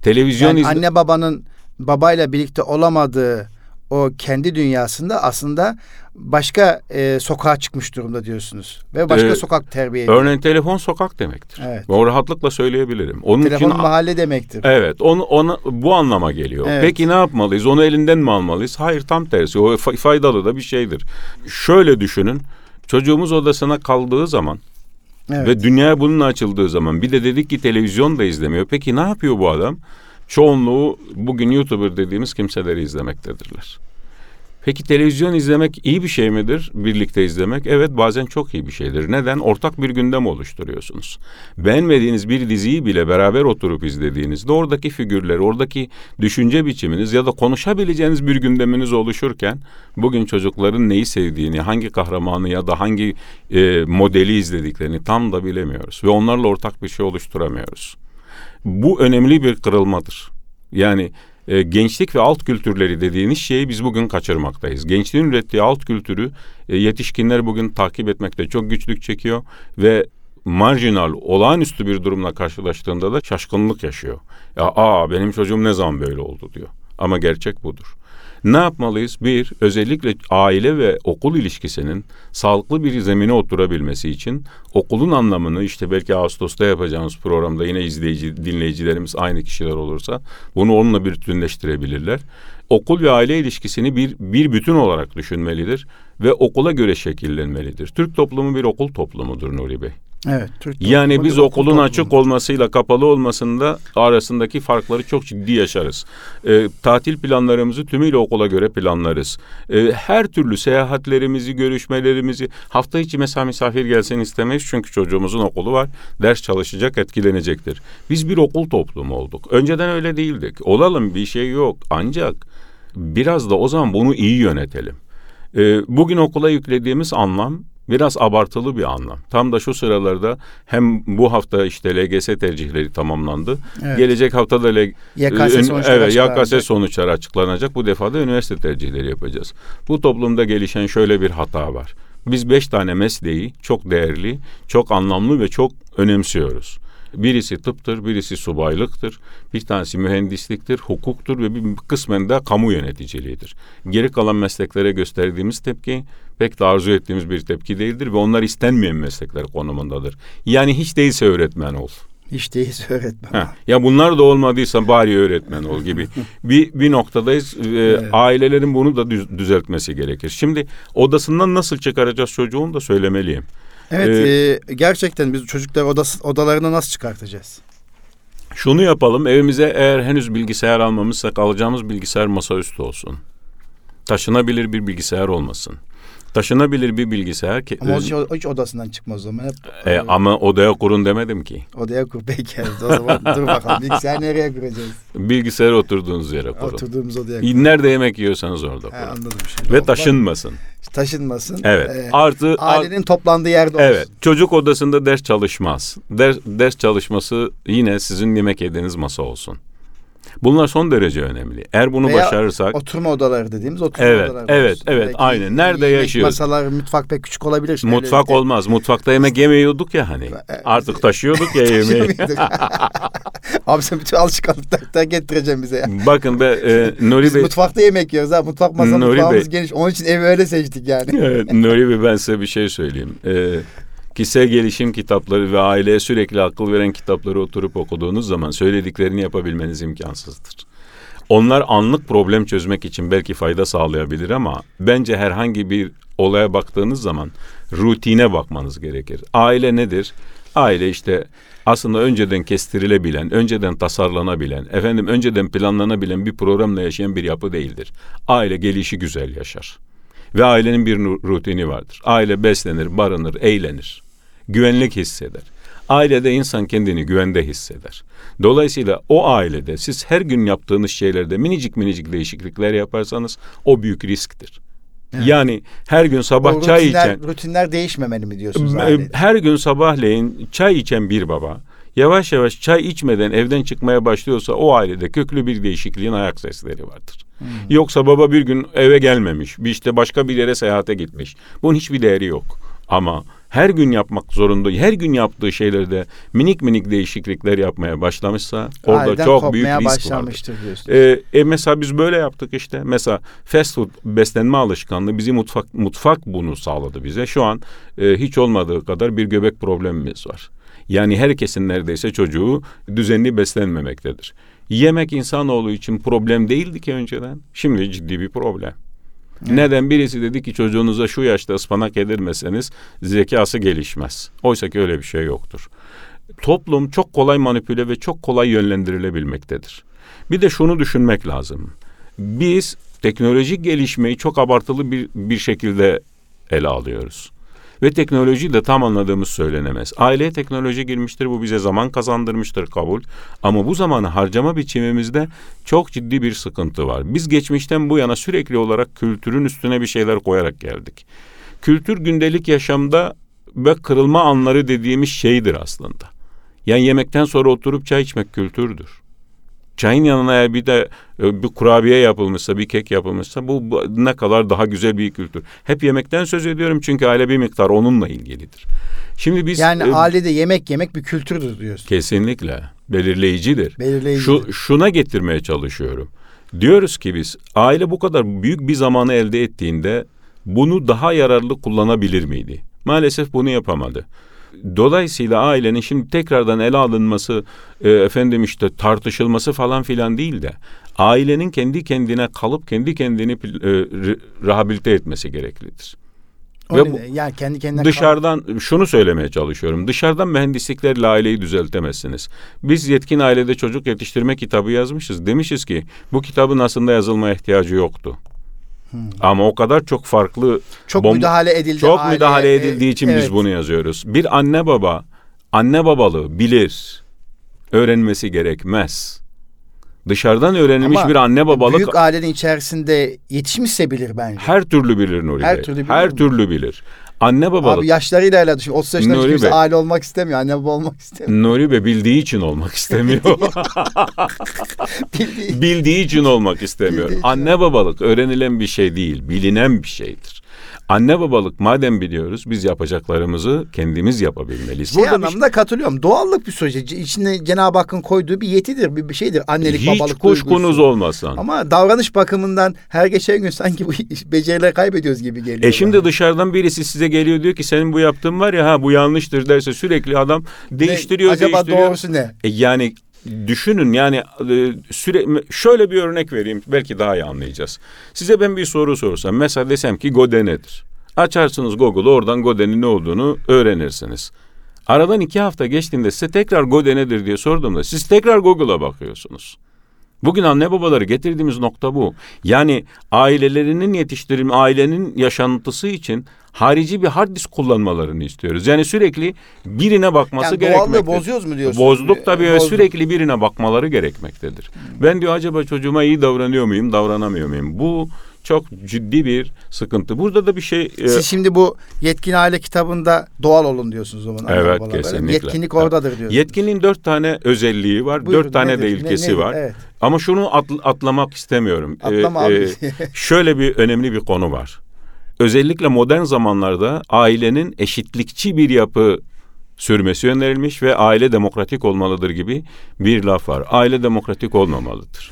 Speaker 2: Televizyon
Speaker 1: Yani
Speaker 2: izle-
Speaker 1: anne babanın babayla birlikte olamadığı o kendi dünyasında aslında başka e, sokağa çıkmış durumda diyorsunuz. Ve başka
Speaker 2: Ee,
Speaker 1: sokak terbiye ediyor.
Speaker 2: Örneğin telefon sokak demektir.
Speaker 1: Evet.
Speaker 2: O rahatlıkla söyleyebilirim. Onun
Speaker 1: Telefon
Speaker 2: için
Speaker 1: mahalle demektir.
Speaker 2: Evet, onu ona bu anlama geliyor.
Speaker 1: Evet.
Speaker 2: Peki ne yapmalıyız? Onu elinden mi almalıyız? Hayır, tam tersi. O fa- faydalı da bir şeydir. Şöyle düşünün. Çocuğumuz odasına kaldığı zaman
Speaker 1: Evet.
Speaker 2: ve dünyaya bununla açıldığı zaman bir de dedik ki televizyon da izlemiyor. Peki ne yapıyor bu adam? Çoğunluğu bugün YouTuber dediğimiz kimseleri izlemektedirler. Peki televizyon izlemek iyi bir şey midir? Birlikte izlemek. Evet bazen çok iyi bir şeydir. Neden? Ortak bir gündem oluşturuyorsunuz. Beğenmediğiniz bir diziyi bile beraber oturup izlediğinizde oradaki figürler, oradaki düşünce biçiminiz ya da konuşabileceğiniz bir gündeminiz oluşurken bugün çocukların neyi sevdiğini, hangi kahramanı ya da hangi e, modeli izlediklerini tam da bilemiyoruz. Ve onlarla ortak bir şey oluşturamıyoruz. Bu önemli bir kırılmadır. Yani e, gençlik ve alt kültürleri dediğiniz şeyi biz bugün kaçırmaktayız. Gençliğin ürettiği alt kültürü e, yetişkinler bugün takip etmekte çok güçlük çekiyor ve marjinal, olağanüstü bir durumla karşılaştığında da şaşkınlık yaşıyor. Ya aa benim çocuğum ne zaman böyle oldu diyor. Ama gerçek budur. Ne yapmalıyız? Bir, özellikle aile ve okul ilişkisinin sağlıklı bir zemine oturabilmesi için okulun anlamını işte belki Ağustos'ta yapacağımız programda yine izleyici, dinleyicilerimiz aynı kişiler olursa bunu onunla bir bütünleştirebilirler. Okul ve aile ilişkisini bir, bir bütün olarak düşünmelidir ve okula göre şekillenmelidir. Türk toplumu bir okul toplumudur Nuri Bey.
Speaker 1: Evet. Türk
Speaker 2: Yani biz
Speaker 1: okul
Speaker 2: okulun
Speaker 1: toplumu.
Speaker 2: açık olmasıyla kapalı olmasında arasındaki farkları çok ciddi yaşarız. Ee, tatil planlarımızı tümüyle okula göre planlarız. Ee, her türlü seyahatlerimizi, görüşmelerimizi hafta içi mesela misafir gelsin istemeyiz çünkü çocuğumuzun okulu var. Ders çalışacak, etkilenecektir. Biz bir okul toplumu olduk. Önceden öyle değildik. Olalım bir şey yok. Ancak biraz da o zaman bunu iyi yönetelim. Ee, bugün okula yüklediğimiz anlam biraz abartılı bir anlam. Tam da şu sıralarda hem bu hafta işte LGS tercihleri tamamlandı.
Speaker 1: Evet.
Speaker 2: Gelecek hafta da L-
Speaker 1: YKS sonuçları
Speaker 2: evet. YKS sonuçları açıklanacak. Bu defa da üniversite tercihleri yapacağız. Bu toplumda gelişen şöyle bir hata var. Biz beş tane mesleği çok değerli, çok anlamlı ve çok önemsiyoruz. Birisi tıptır, birisi subaylıktır, bir tanesi mühendisliktir, hukuktur ve bir kısmen de kamu yöneticiliğidir. Geri kalan mesleklere gösterdiğimiz tepki pek de arzu ettiğimiz bir tepki değildir ve onlar istenmeyen meslekler konumundadır. Yani hiç değilse öğretmen ol.
Speaker 1: Hiç değilse öğretmen.
Speaker 2: Heh, ya bunlar da olmadıysa bari öğretmen ol gibi bir bir noktadayız. Ee, Ailelerin bunu da düz- düzeltmesi gerekir. Şimdi odasından nasıl çıkaracağız çocuğun da söylemeliyim.
Speaker 1: Evet,
Speaker 2: Ee,
Speaker 1: e, gerçekten biz çocuklar odası, odalarını nasıl çıkartacağız?
Speaker 2: Şunu yapalım evimize eğer henüz bilgisayar almamışsak alacağımız bilgisayar masaüstü olsun. Taşınabilir bir bilgisayar olmasın. Taşınabilir bir bilgisayar ki,
Speaker 1: Ama o hiç, odasından çıkmaz o zaman. Hep
Speaker 2: e, ama odaya kurun demedim ki.
Speaker 1: odaya kur peki. O zaman dur bakalım bilgisayar nereye kuracağız?
Speaker 2: Bilgisayarı oturduğunuz yere kurun.
Speaker 1: Oturduğumuz odaya kur.
Speaker 2: Nerede yemek yiyorsanız orada
Speaker 1: He,
Speaker 2: kurun.
Speaker 1: anladım şimdi.
Speaker 2: Ve taşınmasın.
Speaker 1: taşınmasın.
Speaker 2: Evet.
Speaker 1: Ee,
Speaker 2: Artı
Speaker 1: ailenin toplandığı yerde olsun.
Speaker 2: Evet. Çocuk odasında ders çalışmaz. Ders, ders çalışması yine sizin yemek yediğiniz masa olsun. Bunlar son derece önemli. Eğer bunu
Speaker 1: Veya
Speaker 2: başarırsak
Speaker 1: Oturma odaları dediğimiz oturma
Speaker 2: Evet,
Speaker 1: odaları
Speaker 2: evet,
Speaker 1: olsun.
Speaker 2: evet, aynen. Nerede yaşıyoruz?
Speaker 1: Masalar, mutfak pek küçük olabilir. Şimdi
Speaker 2: mutfak
Speaker 1: öyle-
Speaker 2: olmaz. Mutfakta yemek yemiyorduk ya hani. Artık taşıyorduk ya yemeği.
Speaker 1: Abi sen bütün alışkanlıklar getireceğim bize ya.
Speaker 2: Bakın be e, Nuri
Speaker 1: Biz
Speaker 2: Bey
Speaker 1: mutfakta yemek yiyoruz ha. Mutfak masa
Speaker 2: Nuri
Speaker 1: mutfağımız
Speaker 2: Bey.
Speaker 1: geniş. Onun için evi öyle seçtik yani.
Speaker 2: Evet, Nuri Bey ben size bir şey söyleyeyim. Ee, kişisel gelişim kitapları ve aileye sürekli akıl veren kitapları oturup okuduğunuz zaman söylediklerini yapabilmeniz imkansızdır. Onlar anlık problem çözmek için belki fayda sağlayabilir ama bence herhangi bir olaya baktığınız zaman rutine bakmanız gerekir. Aile nedir? Aile işte aslında önceden kestirilebilen, önceden tasarlanabilen, efendim önceden planlanabilen bir programla yaşayan bir yapı değildir. Aile gelişi güzel yaşar. Ve ailenin bir rutini vardır. Aile beslenir, barınır, eğlenir. Güvenlik hisseder. Ailede insan kendini güvende hisseder. Dolayısıyla o ailede siz her gün yaptığınız şeylerde minicik minicik değişiklikler yaparsanız o büyük risktir.
Speaker 1: Evet.
Speaker 2: Yani her gün sabah
Speaker 1: O
Speaker 2: çay
Speaker 1: rutinler,
Speaker 2: içen
Speaker 1: rutinler değişmemeli mi diyorsunuz? ailede?
Speaker 2: her gün sabahleyin çay içen bir baba yavaş yavaş çay içmeden evden çıkmaya başlıyorsa o ailede köklü bir değişikliğin ayak sesleri vardır.
Speaker 1: Hmm.
Speaker 2: Yoksa baba bir gün eve gelmemiş, bir işte başka bir yere seyahate gitmiş. Bunun hiçbir değeri yok. Ama her gün yapmak zorunda, her gün yaptığı şeylerde minik minik değişiklikler yapmaya başlamışsa orada
Speaker 1: Aileden
Speaker 2: çok büyük risk vardır. Ee, e, mesela biz böyle yaptık işte. Mesela fast food beslenme alışkanlığı bizi mutfak mutfak bunu sağladı bize. Şu an e, hiç olmadığı kadar bir göbek problemimiz var. Yani herkesin neredeyse çocuğu düzenli beslenmemektedir. Yemek insanoğlu için problem değildi ki önceden. Şimdi ciddi bir problem. Neden? Birisi dedi ki çocuğunuza şu yaşta ıspanak yedirmeseniz zekası gelişmez. Oysa ki öyle bir şey yoktur. Toplum çok kolay manipüle ve çok kolay yönlendirilebilmektedir. Bir de şunu düşünmek lazım. Biz teknolojik gelişmeyi çok abartılı bir, bir şekilde ele alıyoruz. Ve teknoloji de tam anladığımız söylenemez. Aileye teknoloji girmiştir, bu bize zaman kazandırmıştır kabul. Ama bu zamanı harcama biçimimizde çok ciddi bir sıkıntı var. Biz geçmişten bu yana sürekli olarak kültürün üstüne bir şeyler koyarak geldik. Kültür gündelik yaşamda ve kırılma anları dediğimiz şeydir aslında. Yani yemekten sonra oturup çay içmek kültürdür. Çayın yanına eğer bir de e, bir kurabiye yapılmışsa, bir kek yapılmışsa bu, bu ne kadar daha güzel bir kültür. Hep yemekten söz ediyorum çünkü aile bir miktar onunla ilgilidir. Şimdi biz
Speaker 1: yani
Speaker 2: e,
Speaker 1: ailede yemek yemek bir kültürdür diyorsunuz.
Speaker 2: kesinlikle belirleyicidir.
Speaker 1: Belirleyici.
Speaker 2: Şu şuna getirmeye çalışıyorum. Diyoruz ki biz aile bu kadar büyük bir zamanı elde ettiğinde bunu daha yararlı kullanabilir miydi? Maalesef bunu yapamadı. Dolayısıyla ailenin şimdi tekrardan ele alınması, e, efendim işte tartışılması falan filan değil de ailenin kendi kendine kalıp kendi kendini e, re- rehabilite etmesi gereklidir. Ve
Speaker 1: ne
Speaker 2: bu-
Speaker 1: yani kendi kendine
Speaker 2: Dışarıdan şunu söylemeye çalışıyorum. Dışarıdan mühendisliklerle aileyi düzeltemezsiniz. Biz yetkin ailede çocuk yetiştirme kitabı yazmışız. Demişiz ki bu kitabın aslında yazılmaya ihtiyacı yoktu. Ama o kadar çok farklı
Speaker 1: çok
Speaker 2: bomba-
Speaker 1: müdahale edildi.
Speaker 2: çok
Speaker 1: aileye.
Speaker 2: müdahale
Speaker 1: E,
Speaker 2: edildiği için
Speaker 1: evet.
Speaker 2: biz bunu yazıyoruz. Bir anne baba anne babalığı bilir. Öğrenmesi gerekmez. Dışarıdan öğrenilmiş
Speaker 1: Ama
Speaker 2: bir anne babalık
Speaker 1: Büyük ailenin içerisinde yetişmişse bilir bence.
Speaker 2: her türlü bilir Nuri
Speaker 1: Her
Speaker 2: Bey.
Speaker 1: türlü bilir
Speaker 2: her
Speaker 1: mi?
Speaker 2: türlü bilir. Anne babalık
Speaker 1: Abi yaşlarıyla ile düşün. 30 yaşında
Speaker 2: Nuri
Speaker 1: kimse
Speaker 2: Bey.
Speaker 1: aile olmak istemiyor. Anne baba olmak istemiyor.
Speaker 2: Nuri Bey bildiği için olmak istemiyor.
Speaker 1: Bildiği-
Speaker 2: bildiği için olmak istemiyor.
Speaker 1: Bildiği için.
Speaker 2: Anne babalık öğrenilen bir şey değil, bilinen bir şeydir. Anne babalık madem biliyoruz biz yapacaklarımızı kendimiz yapabilmeliyiz.
Speaker 1: şey
Speaker 2: Burada bir-
Speaker 1: anlamda katılıyorum. Doğallık bir süreci. C- İçinde Cenab-ı Hakk'ın koyduğu bir yetidir, bir, bir şeydir. Annelik,
Speaker 2: hiç
Speaker 1: babalık
Speaker 2: kuşkunuz
Speaker 1: duygusu.
Speaker 2: olmasın.
Speaker 1: Ama davranış bakımından her geçen gün sanki bu becerileri kaybediyoruz gibi geliyor.
Speaker 2: E şimdi
Speaker 1: bana.
Speaker 2: dışarıdan birisi size geliyor diyor ki senin bu yaptığın var ya ha bu yanlıştır derse sürekli adam değiştiriyor
Speaker 1: Ne- acaba
Speaker 2: değiştiriyor.
Speaker 1: doğrusu ne?
Speaker 2: E yani düşünün yani e, süre şöyle bir örnek vereyim belki daha iyi anlayacağız. Size ben bir soru sorsam mesela desem ki Gode nedir? Açarsınız Google'u oradan Gode'nin ne olduğunu öğrenirsiniz. Aradan iki hafta geçtiğinde size tekrar Gode nedir diye sorduğumda siz tekrar Google'a bakıyorsunuz. Bugün anne babaları getirdiğimiz nokta bu. Yani ailelerinin yetiştirilme, ailenin yaşantısı için harici bir hard disk kullanmalarını istiyoruz. Yani sürekli birine bakması
Speaker 1: Yani
Speaker 2: gerekmektedir.
Speaker 1: bozuyoruz mu diyorsunuz?
Speaker 2: Bozduk tabii ve
Speaker 1: Bozduk.
Speaker 2: sürekli birine bakmaları gerekmektedir. Ben diyor acaba çocuğuma iyi davranıyor muyum, davranamıyor muyum? Bu çok ciddi bir sıkıntı. Burada da bir şey... e,
Speaker 1: Siz şimdi bu yetkin aile kitabında doğal olun diyorsunuz o zaman.
Speaker 2: Evet, kesinlikle.
Speaker 1: Yetkinlik oradadır diyorsunuz.
Speaker 2: Yetkinliğin dört tane özelliği var,
Speaker 1: Buyurun,
Speaker 2: dört tane de
Speaker 1: nedir? Ne-
Speaker 2: ilkesi
Speaker 1: nedir?
Speaker 2: var.
Speaker 1: Evet.
Speaker 2: Ama şunu atl- atlamak istemiyorum. Ee,
Speaker 1: Atlama abi.
Speaker 2: şöyle bir önemli bir konu var. Özellikle modern zamanlarda ailenin eşitlikçi bir yapı sürmesi önerilmiş ve aile demokratik olmalıdır gibi bir laf var. Aile demokratik olmamalıdır.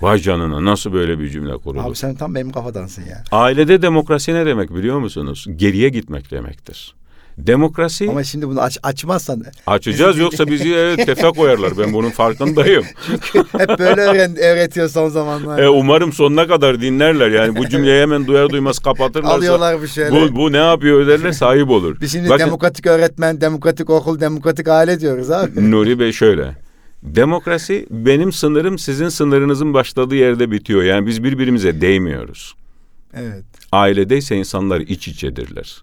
Speaker 2: Vay canına nasıl böyle bir cümle kurulur?
Speaker 1: Abi sen tam benim kafadansın ya.
Speaker 2: Ailede demokrasi ne demek biliyor musunuz? Geriye gitmek demektir. Demokrasi
Speaker 1: Ama şimdi bunu aç, açmazsan
Speaker 2: açacağız yoksa bizi evet, tefe koyarlar. Ben bunun farkındayım.
Speaker 1: hep böyle öğren, öğretiyor son zamanlar.
Speaker 2: E, umarım sonuna kadar dinlerler. Yani bu cümleyi hemen duyar duymaz kapatırlarsa.
Speaker 1: Alıyorlar bir şeyler.
Speaker 2: Bu, bu ne yapıyor derler sahip olur.
Speaker 1: Biz şimdi
Speaker 2: Bakın,
Speaker 1: demokratik öğretmen, demokratik okul, demokratik aile diyoruz abi.
Speaker 2: Nuri Bey şöyle. Demokrasi benim sınırım sizin sınırınızın başladığı yerde bitiyor. Yani biz birbirimize değmiyoruz.
Speaker 1: evet.
Speaker 2: Ailedeyse insanlar iç içedirler.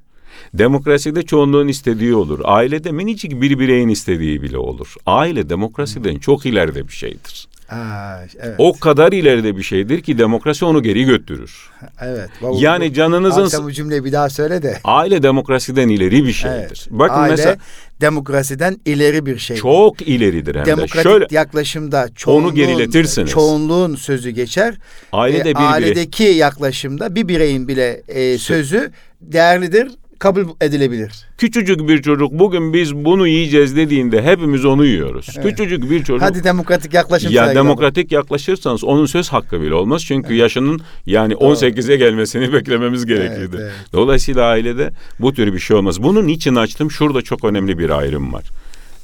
Speaker 2: Demokraside çoğunluğun istediği olur. Ailede minicik bir bireyin istediği bile olur. Aile demokrasiden çok ileride bir şeydir.
Speaker 1: Aa, evet.
Speaker 2: O kadar ileride bir şeydir ki demokrasi onu geri götürür.
Speaker 1: evet. Baba,
Speaker 2: Yani canınızın
Speaker 1: sen bu cümleyi bir daha söyle de.
Speaker 2: aile demokrasiden ileri bir şeydir.
Speaker 1: Evet.
Speaker 2: Bakın
Speaker 1: Aile
Speaker 2: mesela
Speaker 1: demokrasiden ileri bir şey.
Speaker 2: çok ileridir hem de.
Speaker 1: Demokratik
Speaker 2: Şöyle
Speaker 1: yaklaşımda çoğunluğun,
Speaker 2: geriletirsiniz.
Speaker 1: çoğunluğun sözü geçer.
Speaker 2: ailede
Speaker 1: E,
Speaker 2: bir birey
Speaker 1: ailedeki yaklaşımda bir bireyin bile e, sözü değerlidir, kabul edilebilir.
Speaker 2: Küçücük bir çocuk bugün biz bunu yiyeceğiz dediğinde hepimiz onu yiyoruz. Küçücük bir çocuk.
Speaker 1: Hadi demokratik yaklaşım
Speaker 2: ya demokratik yaklaşırsanız onun söz hakkı bile olmaz. Çünkü yaşının yani 18'e gelmesini beklememiz gerekirdi.
Speaker 1: evet.
Speaker 2: Dolayısıyla ailede bu tür bir şey olmaz. Bunun için açtım? Şurada çok önemli bir ayrım var.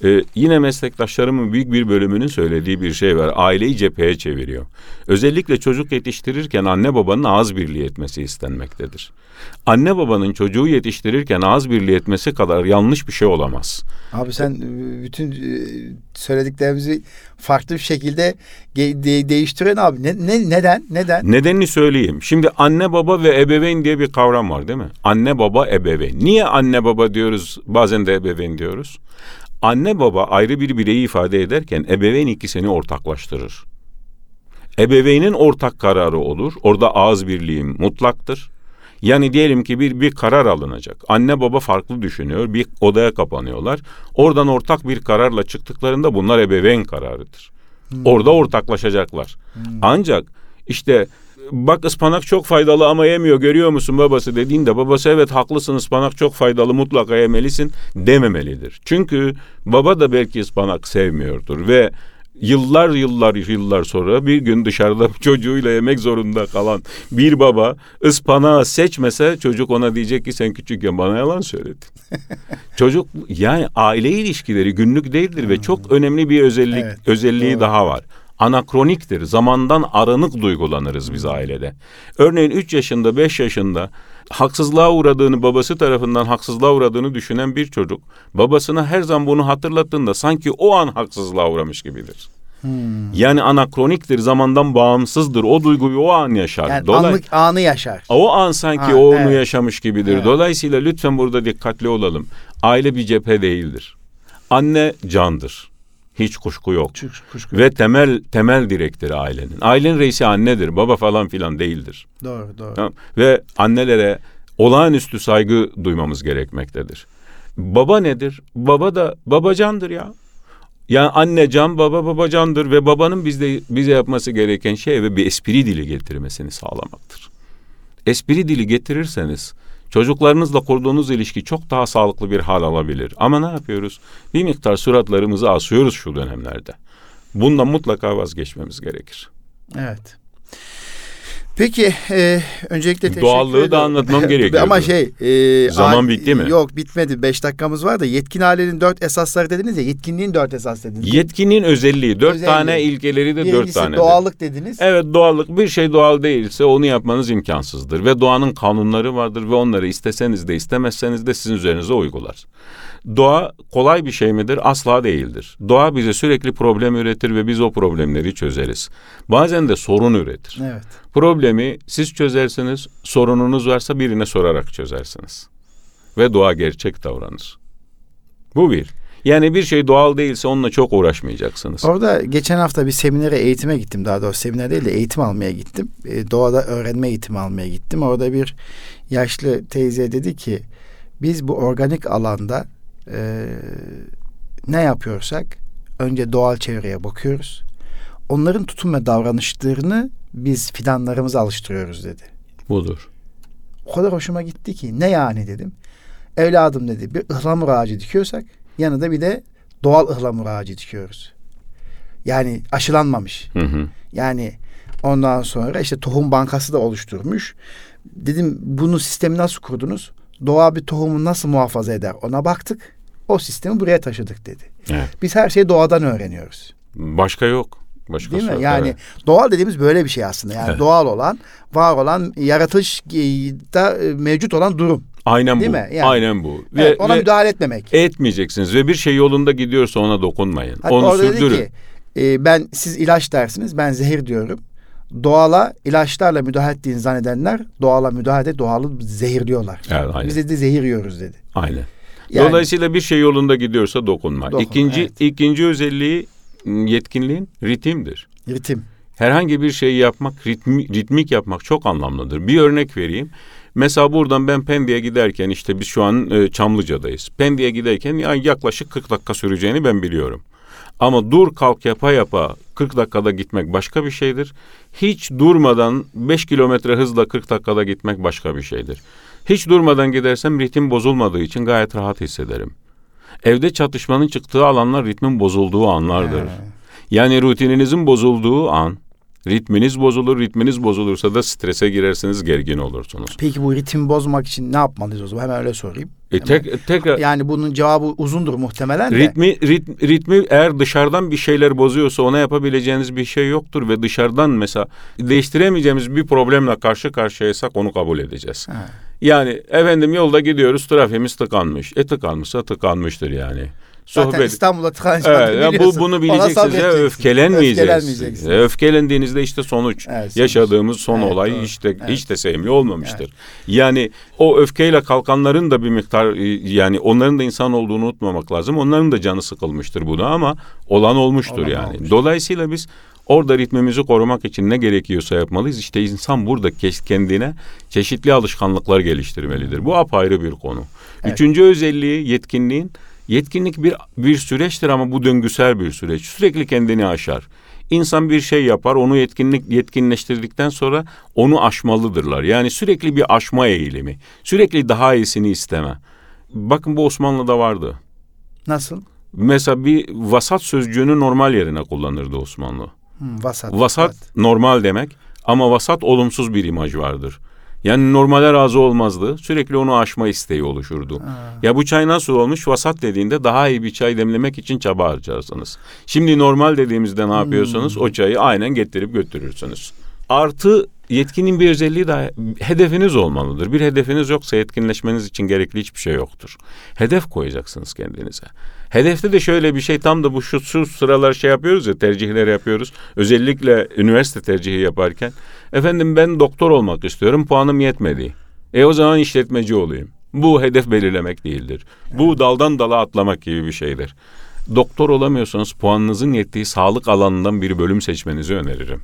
Speaker 2: Ee, yine meslektaşlarımın büyük bir bölümünün söylediği bir şey var. Aileyi cepheye çeviriyor. Özellikle çocuk yetiştirirken anne babanın ağız birliği etmesi istenmektedir. Anne babanın çocuğu yetiştirirken ağız birliği etmesi kadar yanlış bir şey olamaz.
Speaker 1: Abi sen e, bütün e, söylediklerimizi farklı bir şekilde ge- de- değiştiriyorsun abi. Ne, ne, neden? Neden?
Speaker 2: Nedenini söyleyeyim. Şimdi anne baba ve ebeveyn diye bir kavram var değil mi? Anne baba ebeveyn. Niye anne baba diyoruz bazen de ebeveyn diyoruz? Anne baba ayrı bir bireyi ifade ederken ebeveyn ikisini ortaklaştırır. Ebeveynin ortak kararı olur. Orada ağız birliği mutlaktır. Yani diyelim ki bir bir karar alınacak. Anne baba farklı düşünüyor. Bir odaya kapanıyorlar. Oradan ortak bir kararla çıktıklarında bunlar ebeveyn kararıdır. Orada ortaklaşacaklar. Ancak işte bak ıspanak çok faydalı ama yemiyor görüyor musun babası dediğinde babası evet haklısın ıspanak çok faydalı mutlaka yemelisin dememelidir. Çünkü baba da belki ıspanak sevmiyordur ve yıllar yıllar yıllar sonra bir gün dışarıda çocuğuyla yemek zorunda kalan bir baba ıspanağı seçmese çocuk ona diyecek ki sen küçükken bana yalan söyledin. çocuk yani aile ilişkileri günlük değildir ve çok önemli bir özellik
Speaker 1: Evet,
Speaker 2: özelliği
Speaker 1: doğru.
Speaker 2: daha var. Anakroniktir. Zamandan aranık duygulanırız biz ailede. Örneğin 3 yaşında, 5 yaşında haksızlığa uğradığını, babası tarafından haksızlığa uğradığını düşünen bir çocuk babasına her zaman bunu hatırlattığında sanki o an haksızlığa uğramış gibidir.
Speaker 1: Hmm.
Speaker 2: Yani anakroniktir, zamandan bağımsızdır. O duyguyu o an yaşar.
Speaker 1: Yani
Speaker 2: Dolay-
Speaker 1: anlık anı yaşar.
Speaker 2: o an sanki
Speaker 1: Ha,
Speaker 2: o onu
Speaker 1: evet.
Speaker 2: yaşamış gibidir.
Speaker 1: Evet.
Speaker 2: Dolayısıyla lütfen burada dikkatli olalım. Aile bir cephe değildir. Anne candır. Hiç kuşku yok.
Speaker 1: Kuş- kuşku.
Speaker 2: Ve temel temel direktir ailenin. Ailenin reisi annedir. Baba falan filan değildir.
Speaker 1: Doğru doğru.
Speaker 2: Tamam. Ve annelere olağanüstü saygı duymamız gerekmektedir. Baba nedir? Baba da babacandır ya. Yani anne can, baba babacandır ve babanın bizde bize yapması gereken şey ve bir espri dili getirmesini sağlamaktır. Espri dili getirirseniz çocuklarınızla kurduğunuz ilişki çok daha sağlıklı bir hal alabilir. Ama ne yapıyoruz? Bir miktar suratlarımızı asıyoruz şu dönemlerde. Bundan mutlaka vazgeçmemiz gerekir.
Speaker 1: Evet. Peki e, öncelikle teşekkür
Speaker 2: Doğallığı da
Speaker 1: ediyorum.
Speaker 2: anlatmam gerekiyordu.
Speaker 1: Ama şey... e,
Speaker 2: Zaman bitti mi?
Speaker 1: Yok bitmedi. Beş dakikamız var da yetkin ailenin dört esasları dediniz ya. Yetkinliğin dört esas dediniz.
Speaker 2: Yetkinliğin özelliği. Dört
Speaker 1: Özelliği.
Speaker 2: tane ilkeleri de dört tane.
Speaker 1: doğallık dediniz.
Speaker 2: Evet doğallık bir şey doğal değilse onu yapmanız imkansızdır. Ve doğanın kanunları vardır ve onları isteseniz de istemezseniz de sizin üzerinize uygular. Doğa kolay bir şey midir? Asla değildir. Doğa bize sürekli problem üretir ve biz o problemleri çözeriz. Bazen de sorun üretir.
Speaker 1: Evet.
Speaker 2: Problemi siz çözersiniz, sorununuz varsa birine sorarak çözersiniz. Ve doğa gerçek davranır. Bu bir. Yani bir şey doğal değilse onunla çok uğraşmayacaksınız.
Speaker 1: Orada geçen hafta bir seminere eğitime gittim. Daha doğrusu seminer değil de eğitim almaya gittim. E, doğada öğrenme eğitimi almaya gittim. Orada bir yaşlı teyze dedi ki biz bu organik alanda e, ne yapıyorsak önce doğal çevreye bakıyoruz. Onların tutum ve davranışlarını biz fidanlarımıza alıştırıyoruz dedi.
Speaker 2: Budur.
Speaker 1: O kadar hoşuma gitti ki ne yani dedim. Evladım dedi bir ıhlamur ağacı dikiyorsak yanında bir de doğal ıhlamur ağacı dikiyoruz. Yani aşılanmamış.
Speaker 2: Hı hı.
Speaker 1: Yani ondan sonra işte tohum bankası da oluşturmuş. Dedim bunu sistemi nasıl kurdunuz? Doğa bir tohumu nasıl muhafaza eder? Ona baktık. O sistemi buraya taşıdık dedi.
Speaker 2: Evet.
Speaker 1: Biz her şeyi doğadan öğreniyoruz.
Speaker 2: Başka yok. Başkası
Speaker 1: Değil mi?
Speaker 2: yok.
Speaker 1: Yani
Speaker 2: Evet.
Speaker 1: doğal dediğimiz böyle bir şey aslında. Yani
Speaker 2: Evet.
Speaker 1: doğal olan, var olan, yaratılışta e, mevcut olan durum.
Speaker 2: Aynen
Speaker 1: Değil
Speaker 2: bu.
Speaker 1: mi? Yani-
Speaker 2: Aynen bu.
Speaker 1: Evet, ona müdahale etmemek.
Speaker 2: etmeyeceksiniz ve bir şey yolunda gidiyorsa ona dokunmayın.
Speaker 1: Hatta
Speaker 2: Onu sürdürün.
Speaker 1: ki e, ben siz ilaç dersiniz ben zehir diyorum. doğala ilaçlarla müdahale ettiğini zannedenler doğala müdahale doğalı zehirliyorlar.
Speaker 2: Evet, aynen.
Speaker 1: Biz dedi zehir yiyoruz dedi.
Speaker 2: Aynen.
Speaker 1: Yani-
Speaker 2: Dolayısıyla bir şey yolunda gidiyorsa dokunma.
Speaker 1: Dokun,
Speaker 2: ikinci
Speaker 1: evet.
Speaker 2: ikinci özelliği yetkinliğin ritimdir.
Speaker 1: Ritim.
Speaker 2: Herhangi bir şeyi yapmak, ritmi, ritmik yapmak çok anlamlıdır. Bir örnek vereyim. Mesela buradan ben Pendik'e giderken işte biz şu an e, Çamlıca'dayız. Pendik'e giderken yani yaklaşık 40 dakika süreceğini ben biliyorum. Ama dur kalk yapa yapa 40 dakikada gitmek başka bir şeydir. Hiç durmadan 5 kilometre hızla 40 dakikada gitmek başka bir şeydir. Hiç durmadan gidersem ritim bozulmadığı için gayet rahat hissederim. Evde çatışmanın çıktığı alanlar ritmin bozulduğu anlardır. Yani rutininizin bozulduğu an, ritminiz bozulur, ritminiz bozulursa da strese girersiniz, gergin olursunuz.
Speaker 1: Peki bu ritmi bozmak için ne yapmalıyız o zaman? Hemen öyle sorayım.
Speaker 2: E, tek, tekrar
Speaker 1: Yani bunun cevabı uzundur muhtemelen de.
Speaker 2: ritmi rit, ritmi eğer dışarıdan bir şeyler bozuyorsa ona yapabileceğiniz bir şey yoktur ve dışarıdan mesela değiştiremeyeceğimiz bir problemle karşı karşıyaysak onu kabul edeceğiz.
Speaker 1: Ha.
Speaker 2: Yani efendim yolda gidiyoruz trafiğimiz tıkanmış. E tıkanmışsa tıkanmıştır yani.
Speaker 1: Zaten İstanbul'da tıkanç var,
Speaker 2: Evet, ya bu bunu bileceksiniz. Ya, öfkelenmeyeceksiniz.
Speaker 1: Öfkelenmeyeceksiniz.
Speaker 2: E, Öfkelendiğinizde işte sonuç.
Speaker 1: Evet, sonuç.
Speaker 2: Yaşadığımız son
Speaker 1: Evet,
Speaker 2: olay
Speaker 1: doğru.
Speaker 2: hiç de
Speaker 1: Evet.
Speaker 2: hiç de sevimli olmamıştır. Yani o öfkeyle kalkanların da bir miktar e, yani onların da insan olduğunu unutmamak lazım. Onların da canı sıkılmıştır buna ama olan olmuştur
Speaker 1: Olan
Speaker 2: yani.
Speaker 1: olmuştur.
Speaker 2: Dolayısıyla biz orada ritmimizi korumak için ne gerekiyorsa yapmalıyız. İşte insan burada kendine çeşitli alışkanlıklar geliştirmelidir. Bu apayrı bir konu.
Speaker 1: Evet.
Speaker 2: Üçüncü özelliği yetkinliğin Yetkinlik bir bir süreçtir ama bu döngüsel bir süreç. Sürekli kendini aşar. İnsan bir şey yapar, onu yetkinlik yetkinleştirdikten sonra onu aşmalıdırlar. Yani sürekli bir aşma eğilimi, sürekli daha iyisini isteme. Bakın bu Osmanlı'da vardı.
Speaker 1: Nasıl?
Speaker 2: Mesela bir vasat sözcüğünü normal yerine kullanırdı Osmanlı.
Speaker 1: Hı, vasat.
Speaker 2: Vasat normal demek ama vasat olumsuz bir imaj vardır. Yani normale razı olmazdı. Sürekli onu aşma isteği oluşurdu. Ya bu çay nasıl olmuş? Vasat dediğinde daha iyi bir çay demlemek için çaba harcarsınız. Şimdi normal dediğimizde ne yapıyorsunuz? O çayı aynen getirip götürürsünüz. Artı yetkinin bir özelliği de hedefiniz olmalıdır. Bir hedefiniz yoksa yetkinleşmeniz için gerekli hiçbir şey yoktur. Hedef koyacaksınız kendinize. Hedefte de şöyle bir şey tam da bu şu, şu sıralar şey yapıyoruz ya tercihler yapıyoruz. Özellikle üniversite tercihi yaparken efendim ben doktor olmak istiyorum puanım yetmedi. E o zaman işletmeci olayım. Bu hedef belirlemek değildir. Bu daldan dala atlamak gibi bir şeydir. Doktor olamıyorsanız puanınızın yettiği sağlık alanından bir bölüm seçmenizi öneririm.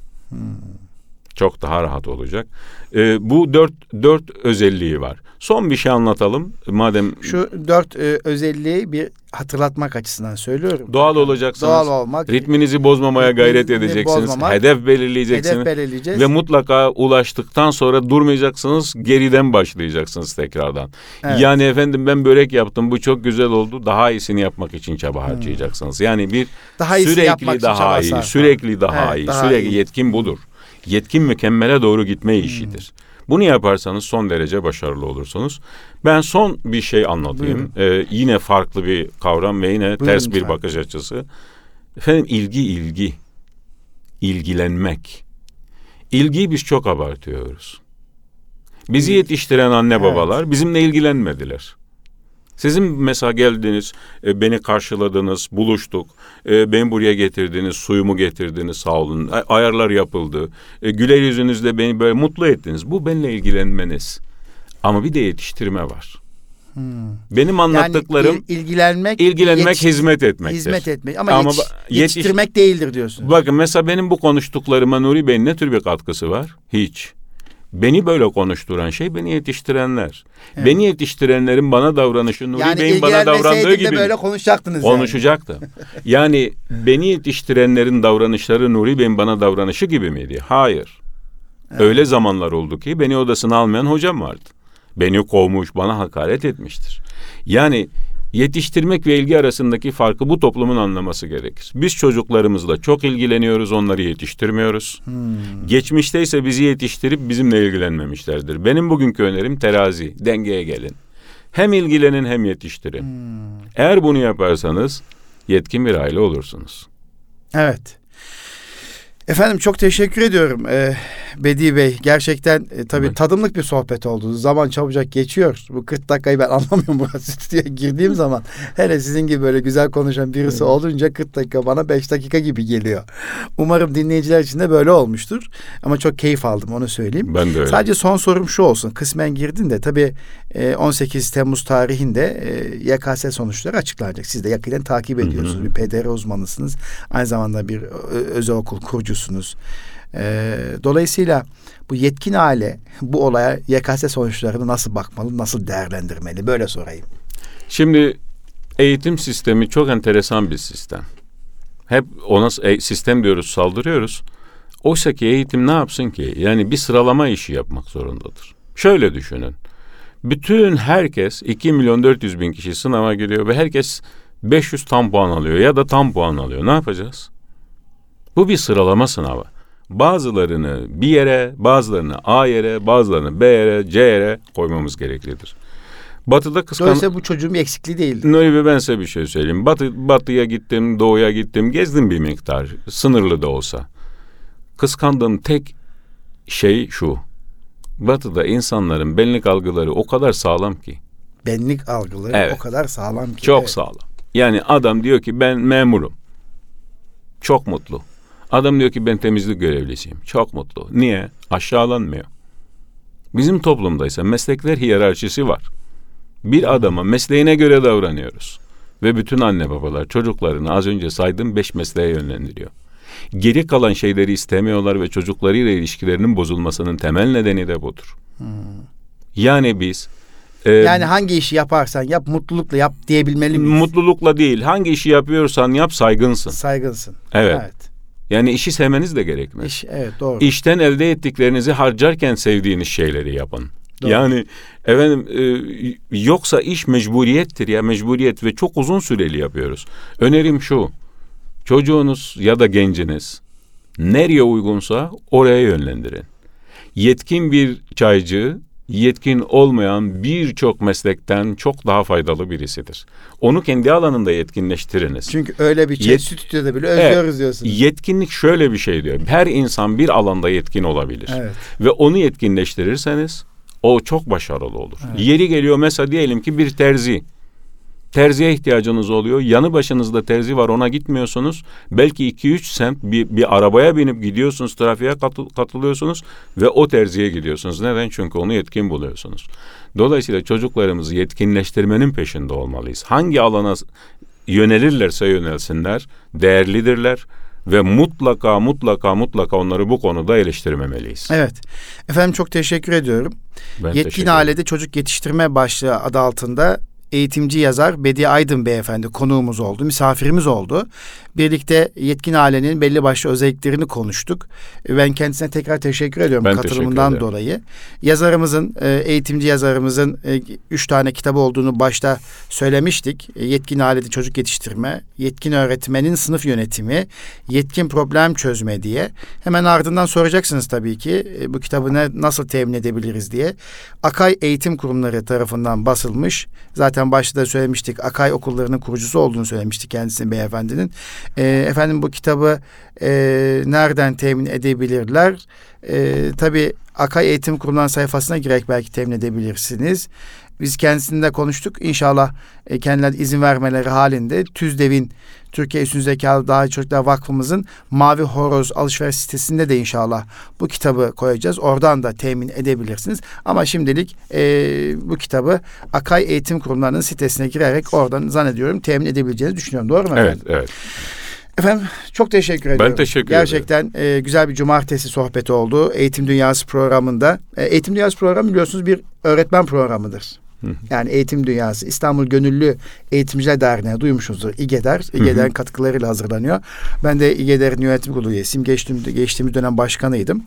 Speaker 2: Çok daha rahat olacak. Ee, bu dört, dört özelliği var. Son bir şey anlatalım. Madem
Speaker 1: Şu dört e, özelliği bir hatırlatmak açısından söylüyorum.
Speaker 2: doğal olacaksınız.
Speaker 1: Doğal olmak.
Speaker 2: Ritminizi bozmamaya gayret edeceksiniz.
Speaker 1: bozmamak,
Speaker 2: hedef belirleyeceksiniz.
Speaker 1: Hedef belirleyeceğiz.
Speaker 2: Ve mutlaka ulaştıktan sonra durmayacaksınız, geriden başlayacaksınız tekrardan.
Speaker 1: Evet.
Speaker 2: Yani efendim ben börek yaptım, bu çok güzel oldu. Daha iyisini yapmak için çaba harcayacaksınız. Yani bir
Speaker 1: Hmm. Daha
Speaker 2: sürekli daha iyi, sürekli daha
Speaker 1: Evet,
Speaker 2: iyi,
Speaker 1: daha
Speaker 2: sürekli
Speaker 1: iyi.
Speaker 2: yetkin budur. Yetkin mükemmele doğru gitme
Speaker 1: Hmm.
Speaker 2: işidir. Bunu yaparsanız son derece başarılı olursunuz. Ben son bir şey anlatayım. Ee, yine farklı bir kavram ve yine ters bir bakış açısı. Efendim ilgi ilgi. İlgilenmek. İlgiyi biz çok abartıyoruz. Bizi yetiştiren anne
Speaker 1: Evet.
Speaker 2: babalar bizimle ilgilenmediler. Sizin mesela geldiniz, e, beni karşıladınız, buluştuk, e, beni buraya getirdiniz, suyumu getirdiniz sağ olun, A- ayarlar yapıldı, e, güler yüzünüzle beni böyle mutlu ettiniz. Bu benimle ilgilenmeniz. Ama bir de yetiştirme var. Benim anlattıklarım
Speaker 1: yani il- ilgilenmek,
Speaker 2: ilgilenmek,
Speaker 1: yetiş-
Speaker 2: hizmet etmektir.
Speaker 1: hizmet etmek ama,
Speaker 2: Ama
Speaker 1: yetiş- yetiştirmek değildir diyorsun.
Speaker 2: Bakın mesela benim bu konuştuklarıma Nuri Bey'in ne tür bir katkısı var? Hiç. Beni böyle konuşturan şey beni yetiştirenler. Beni yetiştirenlerin bana davranışı Nuri
Speaker 1: yani
Speaker 2: Bey'in bana davrandığı gibi
Speaker 1: böyle konuşacaktınız yani.
Speaker 2: konuşacaktı. yani beni yetiştirenlerin davranışları Nuri Bey'in bana davranışı gibi miydi? Hayır. Öyle zamanlar oldu ki beni odasına almayan hocam vardı. Beni kovmuş, bana hakaret etmiştir. Yani yetiştirmek ve ilgi arasındaki farkı bu toplumun anlaması gerekir. Biz çocuklarımızla çok ilgileniyoruz, onları yetiştirmiyoruz. Geçmişte ise bizi yetiştirip bizimle ilgilenmemişlerdir. Benim bugünkü önerim terazi, dengeye gelin. Hem ilgilenin hem yetiştirin. Eğer bunu yaparsanız yetkin bir aile olursunuz.
Speaker 1: Evet. Efendim çok teşekkür ediyorum ee, Bedi Bey. Gerçekten e, tabii
Speaker 2: Evet.
Speaker 1: tadımlık bir sohbet oldu. Zaman çabucak geçiyor. Bu 40 dakikayı ben anlamıyorum bu stüdyoya girdiğim zaman. Hele sizin gibi böyle güzel konuşan birisi olunca 40 dakika bana 5 dakika gibi geliyor. Umarım dinleyiciler için de böyle olmuştur. Ama çok keyif aldım onu söyleyeyim.
Speaker 2: Ben de öyle.
Speaker 1: Sadece son sorum şu olsun. Kısmen girdin de tabii e, 18 Temmuz tarihinde e, YKS sonuçları açıklanacak. Siz de yakinen takip ediyorsunuz.
Speaker 2: hı.
Speaker 1: Bir PDR uzmanısınız. Aynı zamanda bir özel okul kurucusunuz. E, dolayısıyla bu yetkin aile bu olaya YKS sonuçlarını nasıl bakmalı, nasıl değerlendirmeli? Böyle sorayım.
Speaker 2: Şimdi eğitim sistemi çok enteresan bir sistem. Hep ona e, sistem diyoruz, saldırıyoruz. Oysa ki eğitim ne yapsın ki? Yani bir sıralama işi yapmak zorundadır. Şöyle düşünün. Bütün herkes 2 milyon 400 bin kişi sınava giriyor ve herkes 500 tam puan alıyor ya da tam puan alıyor. Ne yapacağız? Bu bir sıralama sınavı. Bazılarını bir yere, bazılarını A yere, bazılarını B yere, C yere koymamız gereklidir. Batı'da kıskan...
Speaker 1: Dolayısıyla bu çocuğun bir eksikliği değil.
Speaker 2: Nuri ben size bir şey söyleyeyim. Batı, batıya gittim, doğuya gittim, gezdim bir miktar. Sınırlı da olsa. Kıskandığım tek şey şu. Batı'da insanların benlik algıları o kadar sağlam ki.
Speaker 1: Benlik algıları
Speaker 2: Evet.
Speaker 1: o kadar sağlam ki.
Speaker 2: Çok
Speaker 1: Evet.
Speaker 2: sağlam. Yani adam diyor ki ben memurum. Çok mutlu. Adam diyor ki ben temizlik görevlisiyim. Çok mutlu. Niye? Aşağılanmıyor. Bizim toplumda ise meslekler hiyerarşisi var. Bir adama mesleğine göre davranıyoruz. Ve bütün anne babalar çocuklarını az önce saydığım beş mesleğe yönlendiriyor. Geri kalan şeyleri istemiyorlar ve çocuklarıyla ilişkilerinin bozulmasının temel nedeni de budur. Yani biz e,
Speaker 1: Yani hangi işi yaparsan yap mutlulukla yap diyebilmeli miyiz?
Speaker 2: mutlulukla değil hangi işi yapıyorsan yap saygınsın.
Speaker 1: Saygınsın.
Speaker 2: Evet.
Speaker 1: evet.
Speaker 2: Yani işi sevmeniz de gerekmez.
Speaker 1: İş, evet doğru.
Speaker 2: İşten elde ettiklerinizi harcarken sevdiğiniz şeyleri yapın.
Speaker 1: Doğru.
Speaker 2: Yani efendim e, yoksa iş mecburiyettir ya mecburiyet ve çok uzun süreli yapıyoruz. Önerim şu. Çocuğunuz ya da genciniz nereye uygunsa oraya yönlendirin. Yetkin bir çaycı yetkin olmayan birçok meslekten çok daha faydalı birisidir. Onu kendi alanında yetkinleştiriniz.
Speaker 1: Çünkü öyle bir şey
Speaker 2: Yet-
Speaker 1: stüdyoda bile özlüyoruz diyorsunuz.
Speaker 2: Yetkinlik şöyle bir şey diyor. Her insan bir alanda yetkin olabilir.
Speaker 1: Evet.
Speaker 2: Ve onu yetkinleştirirseniz o çok başarılı olur.
Speaker 1: Evet.
Speaker 2: Yeri geliyor mesela diyelim ki bir terzi. Terziye ihtiyacınız oluyor. Yanı başınızda terzi var ona gitmiyorsunuz. Belki 2-3 semt bir, bir arabaya binip gidiyorsunuz trafiğe katı- katılıyorsunuz ve o terziye gidiyorsunuz. Neden? Çünkü onu yetkin buluyorsunuz. Dolayısıyla çocuklarımızı yetkinleştirmenin peşinde olmalıyız. Hangi alana yönelirlerse yönelsinler değerlidirler ve mutlaka mutlaka mutlaka onları bu konuda eleştirmemeliyiz.
Speaker 1: Evet. Efendim çok teşekkür ediyorum.
Speaker 2: Ben
Speaker 1: Yetkin
Speaker 2: teşekkür
Speaker 1: ailede çocuk yetiştirme başlığı adı altında eğitimci yazar Bediye Aydın beyefendi konuğumuz oldu, misafirimiz oldu. Birlikte yetkin ailenin belli başlı özelliklerini konuştuk. Ben kendisine tekrar teşekkür ediyorum
Speaker 2: Ben
Speaker 1: katılımından
Speaker 2: teşekkür
Speaker 1: dolayı. Yazarımızın, e, eğitimci yazarımızın e, üç tane kitabı olduğunu başta söylemiştik. E, Yetkin ailede çocuk yetiştirme, yetkin öğretmenin sınıf yönetimi, yetkin problem çözme diye. Hemen ardından soracaksınız tabii ki bu kitabı nasıl temin edebiliriz diye. Akay Eğitim Kurumları tarafından basılmış. Zaten başta da söylemiştik. Akay okullarının kurucusu olduğunu söylemiştik kendisinin beyefendinin. E, efendim bu kitabı e, nereden temin edebilirler? E, tabii Akay Eğitim Kurumları sayfasına girerek belki temin edebilirsiniz. Biz kendisinde konuştuk. İnşallah e, kendileri izin vermeleri halinde TÜZDEV'in Türkiye Üstün Zekalı Daha Çocuklar Vakfımızın Mavi Horoz alışveriş sitesinde de inşallah bu kitabı koyacağız. Oradan da temin edebilirsiniz. Ama şimdilik e, bu kitabı Akay Eğitim Kurumlarının sitesine girerek oradan zannediyorum temin edebileceğinizi düşünüyorum. Doğru mu
Speaker 2: Evet,
Speaker 1: efendim?
Speaker 2: evet.
Speaker 1: Efendim çok teşekkür ediyorum.
Speaker 2: teşekkür ederim.
Speaker 1: Gerçekten e, güzel bir cumartesi sohbeti oldu. Eğitim Dünyası programında. E, Eğitim Dünyası programı biliyorsunuz bir öğretmen programıdır. Yani Eğitim Dünyası İstanbul Gönüllü Eğitimciler Derneği duymuşsunuzdur. İGEDER. İGEDER'in katkılarıyla hazırlanıyor. Ben de İGEDER'in yönetim kurulu üyesiyim. Geçtiğim, geçtiğimiz dönem başkanıydım.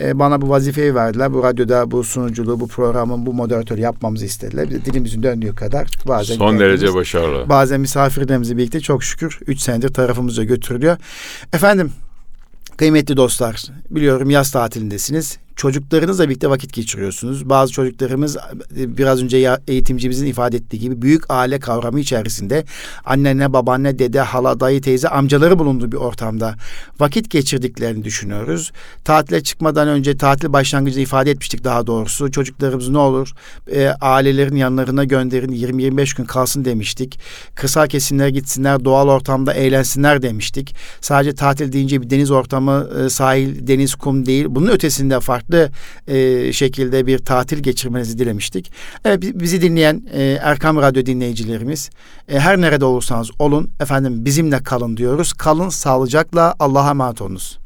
Speaker 1: E, bana bu vazifeyi verdiler. Bu radyoda bu sunuculuğu, bu programın bu moderatörü yapmamızı istediler. Biz de dilimizin döndüğü kadar bazen
Speaker 2: Son derece başarılı.
Speaker 1: Bazen misafirlerimizle birlikte çok şükür 3 senedir tarafımıza götürülüyor. Efendim kıymetli dostlar biliyorum yaz tatilindesiniz. Çocuklarınızla birlikte vakit geçiriyorsunuz. Bazı çocuklarımız biraz önce eğitimcimizin ifade ettiği gibi büyük aile kavramı içerisinde annene, babaanne, dede, hala, dayı, teyze, amcaları bulunduğu bir ortamda vakit geçirdiklerini düşünüyoruz. Tatile çıkmadan önce tatil başlangıcında ifade etmiştik daha doğrusu. Çocuklarımız ne olur e, ailelerin yanlarına gönderin 20-25 gün kalsın demiştik. Kısa kesimler gitsinler doğal ortamda eğlensinler demiştik. Sadece tatil deyince bir deniz ortamı, e, sahil, deniz, kum değil. Bunun ötesinde farklı e, şekilde bir tatil geçirmenizi dilemiştik. Evet bizi dinleyen e, Erkam Radyo dinleyicilerimiz e, her nerede olursanız olun efendim bizimle kalın diyoruz. Kalın sağlıcakla Allah'a emanet olunuz.